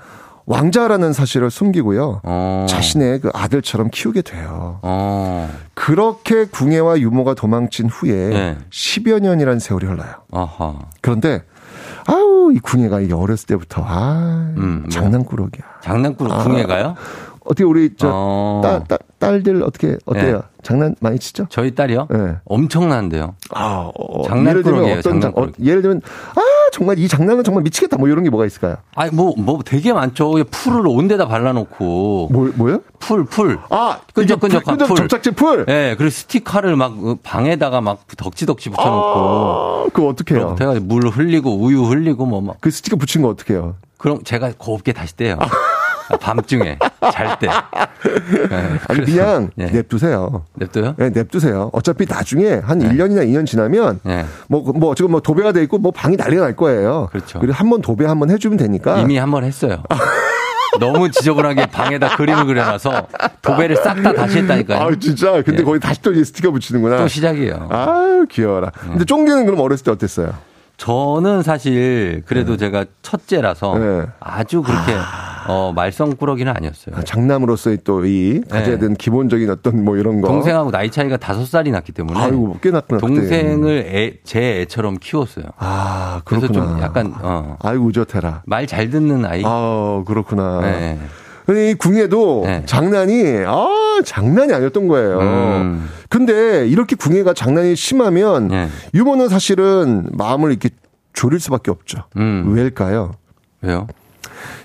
왕자라는 사실을 숨기고요. 어. 자신의 그 아들처럼 키우게 돼요. 어. 그렇게 궁예와 유모가 도망친 후에 네. 10여 년이라는 세월이 흘러요. 아하. 그런데 아우 이 궁예가 어렸을 때부터 아 음, 뭐. 장난꾸러기야. 장난꾸러 아. 궁예가요? 어떻게 우리 저 어. 딸, 딸, 딸들 어떻게 어때요? 네. 장난 많이 치죠? 저희 딸이요? 네. 엄청난데요. 아, 어, 장난꾸러기예요, 예를 들면 어떤 장, 어. 예를 들면 아 정말 이 장난은 정말 미치겠다 뭐 이런 게 뭐가 있을까요? 아니, 뭐, 뭐 되게 많죠. 풀을 온 데다 발라놓고. 뭐 뭐요? 풀, 풀. 아 끈적끈적한 끈적 풀. 접착제 풀. 예, 그리고 스티커를 막 방에다가 막 덕지덕지 붙여놓고. 아, 그거 어떻게 해요? 그래가지고 물 흘리고 우유 흘리고 뭐 막. 그 스티커 붙인 거 어떻게 해요? 그럼 제가 곱게 다시 떼요. 아, 밤중에 잘 때. 네, 아니, 그냥 예. 냅두세요. 냅둬요? 네, 냅두세요. 어차피 나중에 한 1년이나 2년 지나면 네. 뭐, 뭐, 지금 뭐 도배가 돼 있고 뭐 방이 난리가 날 거예요. 그렇죠. 그리고 한 번 도배 한 번 해주면 되니까. 이미 한 번 했어요. 너무 지저분하게 방에다 그림을 그려놔서 도배를 싹 다 다시 했다니까요. 아 진짜. 근데 예. 거기 다시 또 스티커 붙이는구나. 또 시작이에요. 아유, 귀여워라. 근데 쫑디는 그럼 어렸을 때 어땠어요? 저는 사실 그래도 제가 첫째라서 네. 아주 그렇게 어, 말썽꾸러기는 아니었어요. 아, 장남으로서의 또이 가져야 네. 되는 기본적인 어떤 뭐 이런 거. 동생하고 나이 차이가 다섯 살이 났기 때문에 아이고, 꽤 났구나. 동생을 애, 제 애처럼 키웠어요. 아, 그래서 그렇구나. 좀 약간 어, 아이고, 우젓해라. 말 잘 듣는 아이. 아, 그렇구나. 네. 근데 이 궁예도 네. 장난이 아 장난이 아니었던 거예요. 음. 근데 이렇게 궁예가 장난이 심하면 네. 유머는 사실은 마음을 이렇게 졸일 수밖에 없죠. 음. 왜일까요? 왜요?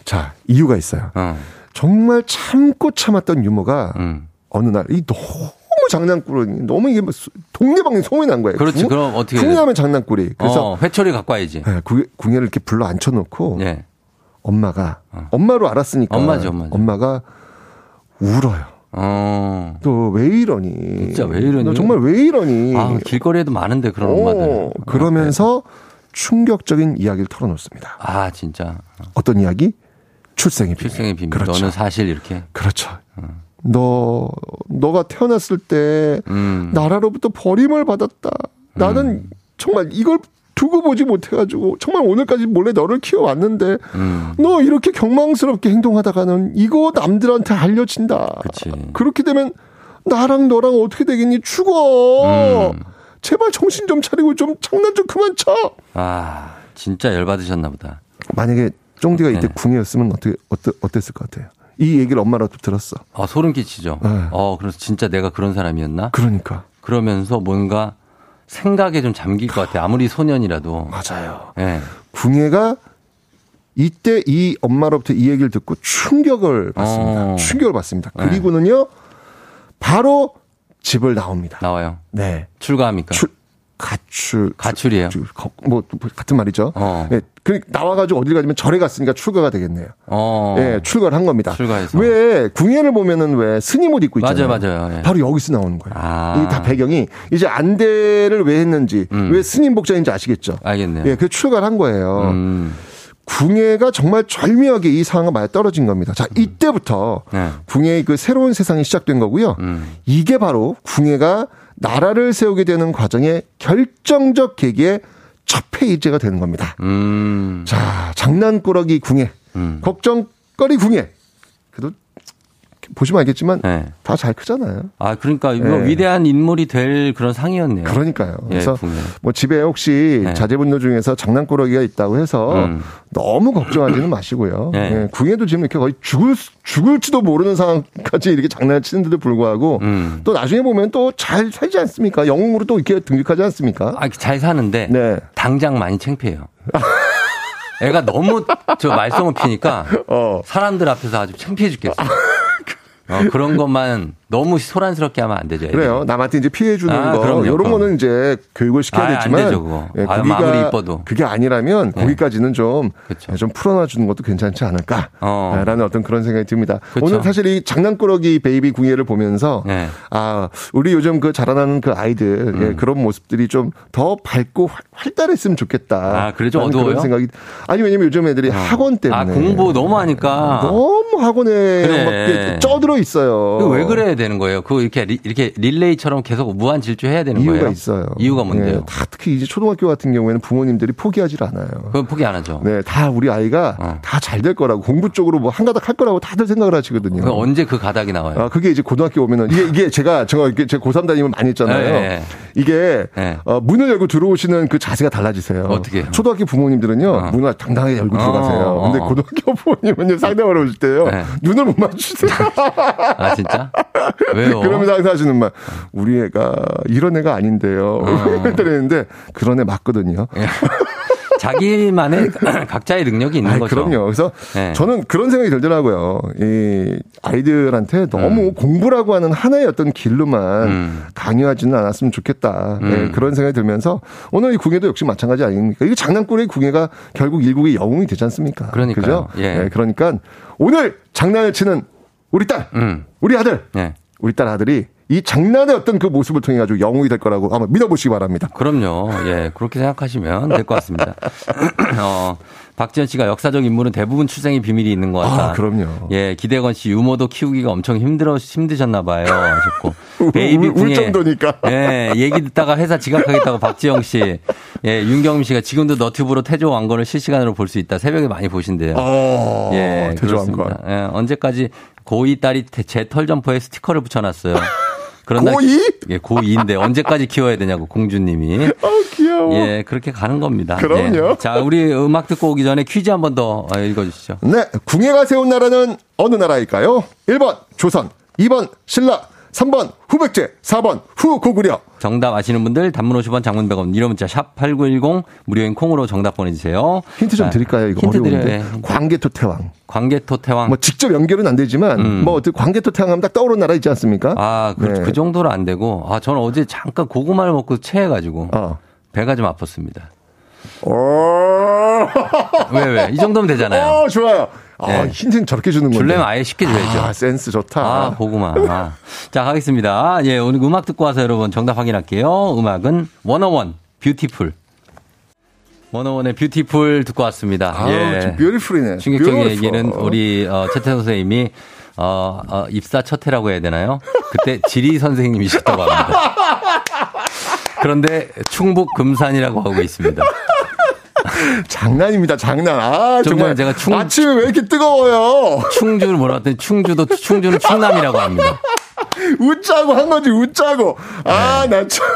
자 이유가 있어요. 어. 정말 참고 참았던 유머가 음. 어느 날 이 너무 장난꾸러기 너무 이게 뭐 수- 동네방네 소문이 난 거예요. 그렇지. 궁- 그럼 어떻게? 궁예하면 장난꾸리. 그래서 어, 회초리 갖고 와야지. 네, 궁- 궁예를 이렇게 불러 앉혀놓고 예. 엄마가 엄마로 알았으니까 엄마죠, 엄마죠. 엄마가 울어요. 어. 또왜 이러니? 진짜 왜 이러니? 너 정말 왜 이러니? 아, 길거리에도 많은데 그런 어, 엄마들. 그러면서 충격적인 이야기를 털어놓습니다. 아, 진짜. 어떤 이야기? 출생의 비밀. 출생의 비밀. 그렇죠. 너는 사실 이렇게. 그렇죠. 너 너가 태어났을 때 음. 나라로부터 버림을 받았다. 나는 정말 이걸 두고 보지 못해가지고 정말 오늘까지 몰래 너를 키워왔는데 음. 너 이렇게 경망스럽게 행동하다가는 이거 남들한테 알려진다. 그치. 그렇게 되면 나랑 너랑 어떻게 되겠니? 죽어. 음. 제발 정신 좀 차리고 좀 장난 좀 그만 쳐. 아, 진짜 열받으셨나 보다. 만약에 쫑디가 이때 네. 궁이었으면 어떻게 어떠, 어땠을 것 같아요? 이 얘기를 엄마라도 들었어. 아, 소름 끼치죠. 네. 어, 그래서 진짜 내가 그런 사람이었나? 그러니까 그러면서 뭔가 생각에 좀 잠길 것 같아. 아무리 소년이라도. 맞아요. 예. 궁예가 이때 이 엄마로부터 이 얘기를 듣고 충격을 받습니다. 어. 충격을 받습니다. 네. 그리고는요, 바로 집을 나옵니다. 나와요. 네. 출가합니까? 출, 가출. 가출이에요. 주- 거- 뭐, 같은 말이죠. 어. 예. 그, 나와가지고 어딜 가냐면 절에 갔으니까 출가가 되겠네요. 어. 예, 출가를 한 겁니다. 출가해서. 왜, 궁예를 보면은 왜 스님 옷 입고 있잖아요. 맞아요, 맞아요. 예. 바로 여기서 나오는 거예요. 아. 이게 다 배경이 이제 안대를 왜 했는지, 음. 왜 스님 복장인지 아시겠죠? 알겠네요. 예, 그 출가를 한 거예요. 음. 궁예가 정말 절묘하게 이 상황을 많이 떨어진 겁니다. 자, 이때부터 네. 궁예의 그 새로운 세상이 시작된 거고요. 음. 이게 바로 궁예가 나라를 세우게 되는 과정의 결정적 계기의 첫 페이지가 되는 겁니다. 음. 자, 장난꾸러기 궁예, 음. 걱정거리 궁예. 그래도 보시면 알겠지만 네. 다잘 크잖아요. 아, 그러니까 뭐 예. 위대한 인물이 될 그런 상이었네요. 그러니까요. 예, 그래서 궁예. 뭐 집에 혹시 네. 자제분들 중에서 장난꾸러기가 있다고 해서 음. 너무 걱정하지는 마시고요. 네. 예, 궁예도 지금 이렇게 거의 죽을 수- 죽을지도 모르는 상황까지 이렇게 장난을 치는데도 불구하고 음. 또 나중에 보면 또 잘 살지 않습니까? 영웅으로 또 이렇게 등극하지 않습니까? 아, 잘 사는데 네. 당장 많이 창피해요. 애가 너무 저 말썽을 피니까 어. 사람들 앞에서 아주 창피해 죽겠어. 어, 그런 것만 너무 소란스럽게 하면 안 되죠. 애들이. 그래요. 남한테 이제 피해 주는 아, 거 그럼요, 이런 그럼. 거는 이제 교육을 시켜야 안 되지만 되죠, 그거. 예, 아유, 거기가 이뻐도. 그게 아니라면 네. 거기까지는 좀 그쵸. 좀 풀어놔 주는 것도 괜찮지 않을까라는 어. 어떤 그런 생각이 듭니다. 그쵸. 오늘 사실 이 장난꾸러기 베이비 궁예를 보면서 네. 아 우리 요즘 그 자라나는 그 아이들 예, 그런 모습들이 좀 더 밝고 활- 활달했으면 좋겠다. 아, 그래? 좀 어두워요? 그런 생각이 아니 왜냐면 요즘 애들이 학원 때문에 아, 공부 너무 하니까. 너무 학원에 그래. 막 쪄들어 있어요. 왜 그래 야 되는 거예요? 그거 이렇게 리, 이렇게 릴레이처럼 계속 무한 질주해야 되는 이유가 거예요? 있어요. 이유가 뭔데요? 예, 다 특히 이제 초등학교 같은 경우에는 부모님들이 포기하지 않아요. 그건 포기 안 하죠. 네, 다 우리 아이가 어. 다잘 될 거라고 공부 쪽으로 뭐 한 가닥 할 거라고 다들 생각을 하시거든요. 그 언제 그 가닥이 나와요? 아, 그게 이제 고등학교 오면은 이게 이게 제가 제가 이게 제 고3 다니면 많이 했잖아요. 네, 네. 이게 네. 어, 문을 열고 들어오시는 그 자세가 달라지세요. 어떻게 해요? 초등학교 부모님들은요 어. 문을 당당하게 열고 어, 들어가세요. 어, 근데 어. 고등학교 부모님은요 상담하러 오실 때요 네. 눈을 못 맞추세요. 아, 진짜? 왜요? 그러면서 항상 하시는 말, 우리 애가 이런 애가 아닌데요. 어. 이랬는데 그런 애 맞거든요. 자기만의 각자의 능력이 있는 아이, 거죠. 그럼요. 그래서 네. 저는 그런 생각이 들더라고요. 이 아이들한테 너무 음. 공부라고 하는 하나의 어떤 길로만 강요하지는 않았으면 좋겠다. 음. 네, 그런 생각이 들면서 오늘 이 궁예도 역시 마찬가지 아닙니까? 이게 장난꾸러기 궁예가 결국 일국의 영웅이 되지 않습니까? 그러니까요. 그죠? 예. 네, 그러니까 오늘 장난을 치는 우리 딸, 음. 우리 아들, 네. 우리 딸 아들이 이 장난의 어떤 그 모습을 통해 가지고 영웅이 될 거라고 한번 믿어보시기 바랍니다. 그럼요. 예, 그렇게 생각하시면 될 것 같습니다. 어, 박지현 씨가 역사적 인물은 대부분 출생의 비밀이 있는 것 같다. 아, 그럼요. 예, 기대건 씨 유모도 키우기가 엄청 힘들어 힘드셨나 봐요. 하셨고 베이비 울-. 정도니까. 예, 얘기 듣다가 회사 지각하겠다고 박지영 씨. 예, 윤경임 씨가 지금도 너튜브로 태조 왕건을 실시간으로 볼 수 있다. 새벽에 많이 보신대요. 어, 예, 태조. 왕건. 예, 언제까지 고2 딸이 제 털 점퍼에 스티커를 붙여놨어요. 그런 날- 고2? 예, 고2인데 언제까지 키워야 되냐고 공주님이. 아, 귀여워. 예, 그렇게 가는 겁니다. 그럼요. 예. 자, 우리 음악 듣고 오기 전에 퀴즈 한 번 더 읽어주시죠. 네, 궁예가 세운 나라는 어느 나라일까요? 1번 조선, 2번 신라, 3번 후백제, 4번 후고구려. 정답 아시는 분들 단문 50원 장문 100원 이런 문자 샵 8910 무료인 콩으로 정답 보내주세요. 힌트 좀 자, 드릴까요? 이거 힌트 어려운데. 드려요. 예. 광개토 태왕. 광개토 태왕. 뭐 직접 연결은 안 되지만 음. 뭐 어떻게 광개토 태왕 하면 딱 떠오르는 나라 있지 않습니까? 아, 그, 네. 그 정도로 안 되고, 아, 저는 어제 잠깐 고구마를 먹고 체해가지고, 어. 배가 좀 아팠습니다. 오. 왜, 왜? 이 정도면 되잖아요. 어, 좋아요. 아, 네. 힌트는 저렇게 주는 건데. 줄려면 아예 쉽게 줘야죠. 아, 센스 좋다. 아, 고구마. 아. 자, 가겠습니다. 예, 오늘 음악 듣고 와서 여러분 정답 확인할게요. 음악은 Wanna One, Beautiful. Wanna One의 Beautiful 듣고 왔습니다. 아, 예. 좀 beautiful이네. 충격적인. 얘기는 우리, 어, 최태성 선생님이, 어, 어, 입사 첫 해라고 해야 되나요? 그때 지리 선생님이셨다고 합니다. 그런데 충북 금산이라고 하고 있습니다. 장난입니다, 장난. 아, 좀 정말. 제가 충- 아침에 왜 이렇게 뜨거워요? 충주를 뭐라 했더니 충주도 충주는 충남이라고 합니다. 웃자고 한 거지, 웃자고. 아, 네. 나 참.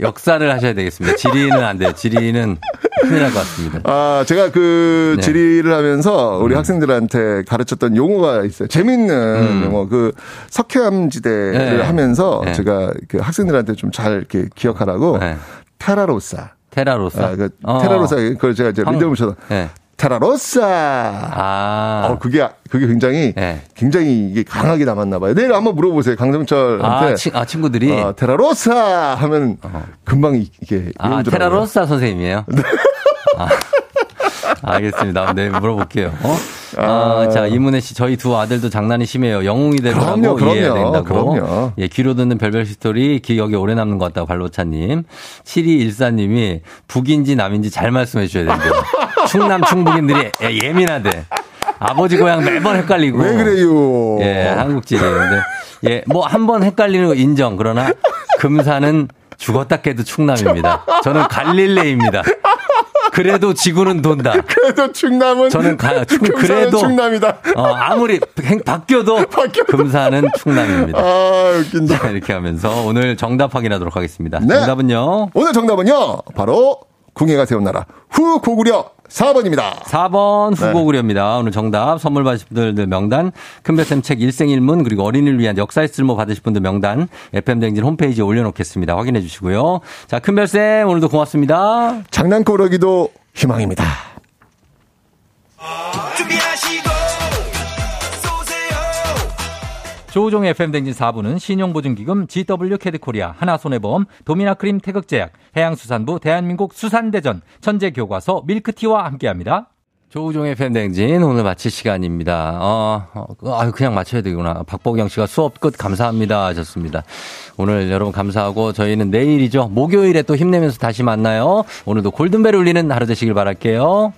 역사를 하셔야 되겠습니다. 지리는 안 돼요. 지리는 큰일 날 것 같습니다. 아, 제가 그 네. 지리를 하면서 우리 학생들한테 가르쳤던 용어가 있어요. 재밌는 음. 용어. 그 석회암지대를 네. 하면서 네. 제가 그 학생들한테 좀 잘 이렇게 기억하라고 네. 테라로사. 테라로사. 아, 그 어. 테라로사 그걸 제가 이제 한- 리듬을 쳐서 네. 테라로사. 아. 어, 그게 그게 굉장히 네. 굉장히 이게 강하게 남았나 봐요. 내일 한번 물어보세요. 강정철한테. 아, 친, 아, 친구들이. 어, 테라로사 하면 금방 이- 이게 아. 테라로사 선생님이에요? 아, 알겠습니다. 네, 물어볼게요. 어? 아, 자, 이문혜 씨, 저희 두 아들도 장난이 심해요. 영웅이 되더라고 그럼요, 그럼요. 이해해야 된다고. 그럼요. 예, 귀로 듣는 별별 스토리 기억에 오래 남는 것 같다고 발로차님. 7214님이 북인지 남인지 잘 말씀해 주셔야 된대요. 충남 충북인들이 예, 예민하대. 아버지 고향 매번 헷갈리고. 왜 그래요? 예, 한국지리인데. 예, 뭐 한 번 헷갈리는 거 인정. 그러나 금산은 죽었다 깨도 충남입니다. 저는 갈릴레입니다. 그래도 지구는 돈다. 그래도 충남은 저는 가, 충, 그래도 충남이다. 어, 아무리 행- 바뀌어도 금산은 충남입니다. 아, 웃긴다. 자, 이렇게 하면서 오늘 정답 확인하도록 하겠습니다. 네. 정답은요. 오늘 정답은요. 바로 궁예가 세운 나라 후고구려 4번입니다. 4번 네. 후고구려입니다. 오늘 정답 선물 받으실 분들 명단 큰별쌤 책 일생일문 그리고 어린이를 위한 역사의 쓸모 받으실 분들 명단 FM댕진 홈페이지에 올려놓겠습니다. 확인해 주시고요. 자 큰별쌤 오늘도 고맙습니다. 장난꾸러기도 희망입니다. 조우종의 FM댕진 4부는 신용보증기금 GW 캐드코리아, 하나손해보험, 도미나크림 태극제약, 해양수산부 대한민국 수산대전, 천재교과서 밀크티와 함께합니다. 조우종의 팬댕진 오늘 마칠 시간입니다. 어, 어, 아유, 그냥 맞춰야 되구나. 박보경 씨가 수업 끝 감사합니다 하셨습니다. 오늘 여러분 감사하고 저희는 내일이죠. 목요일에 또 힘내면서 다시 만나요. 오늘도 골든벨 울리는 하루 되시길 바랄게요.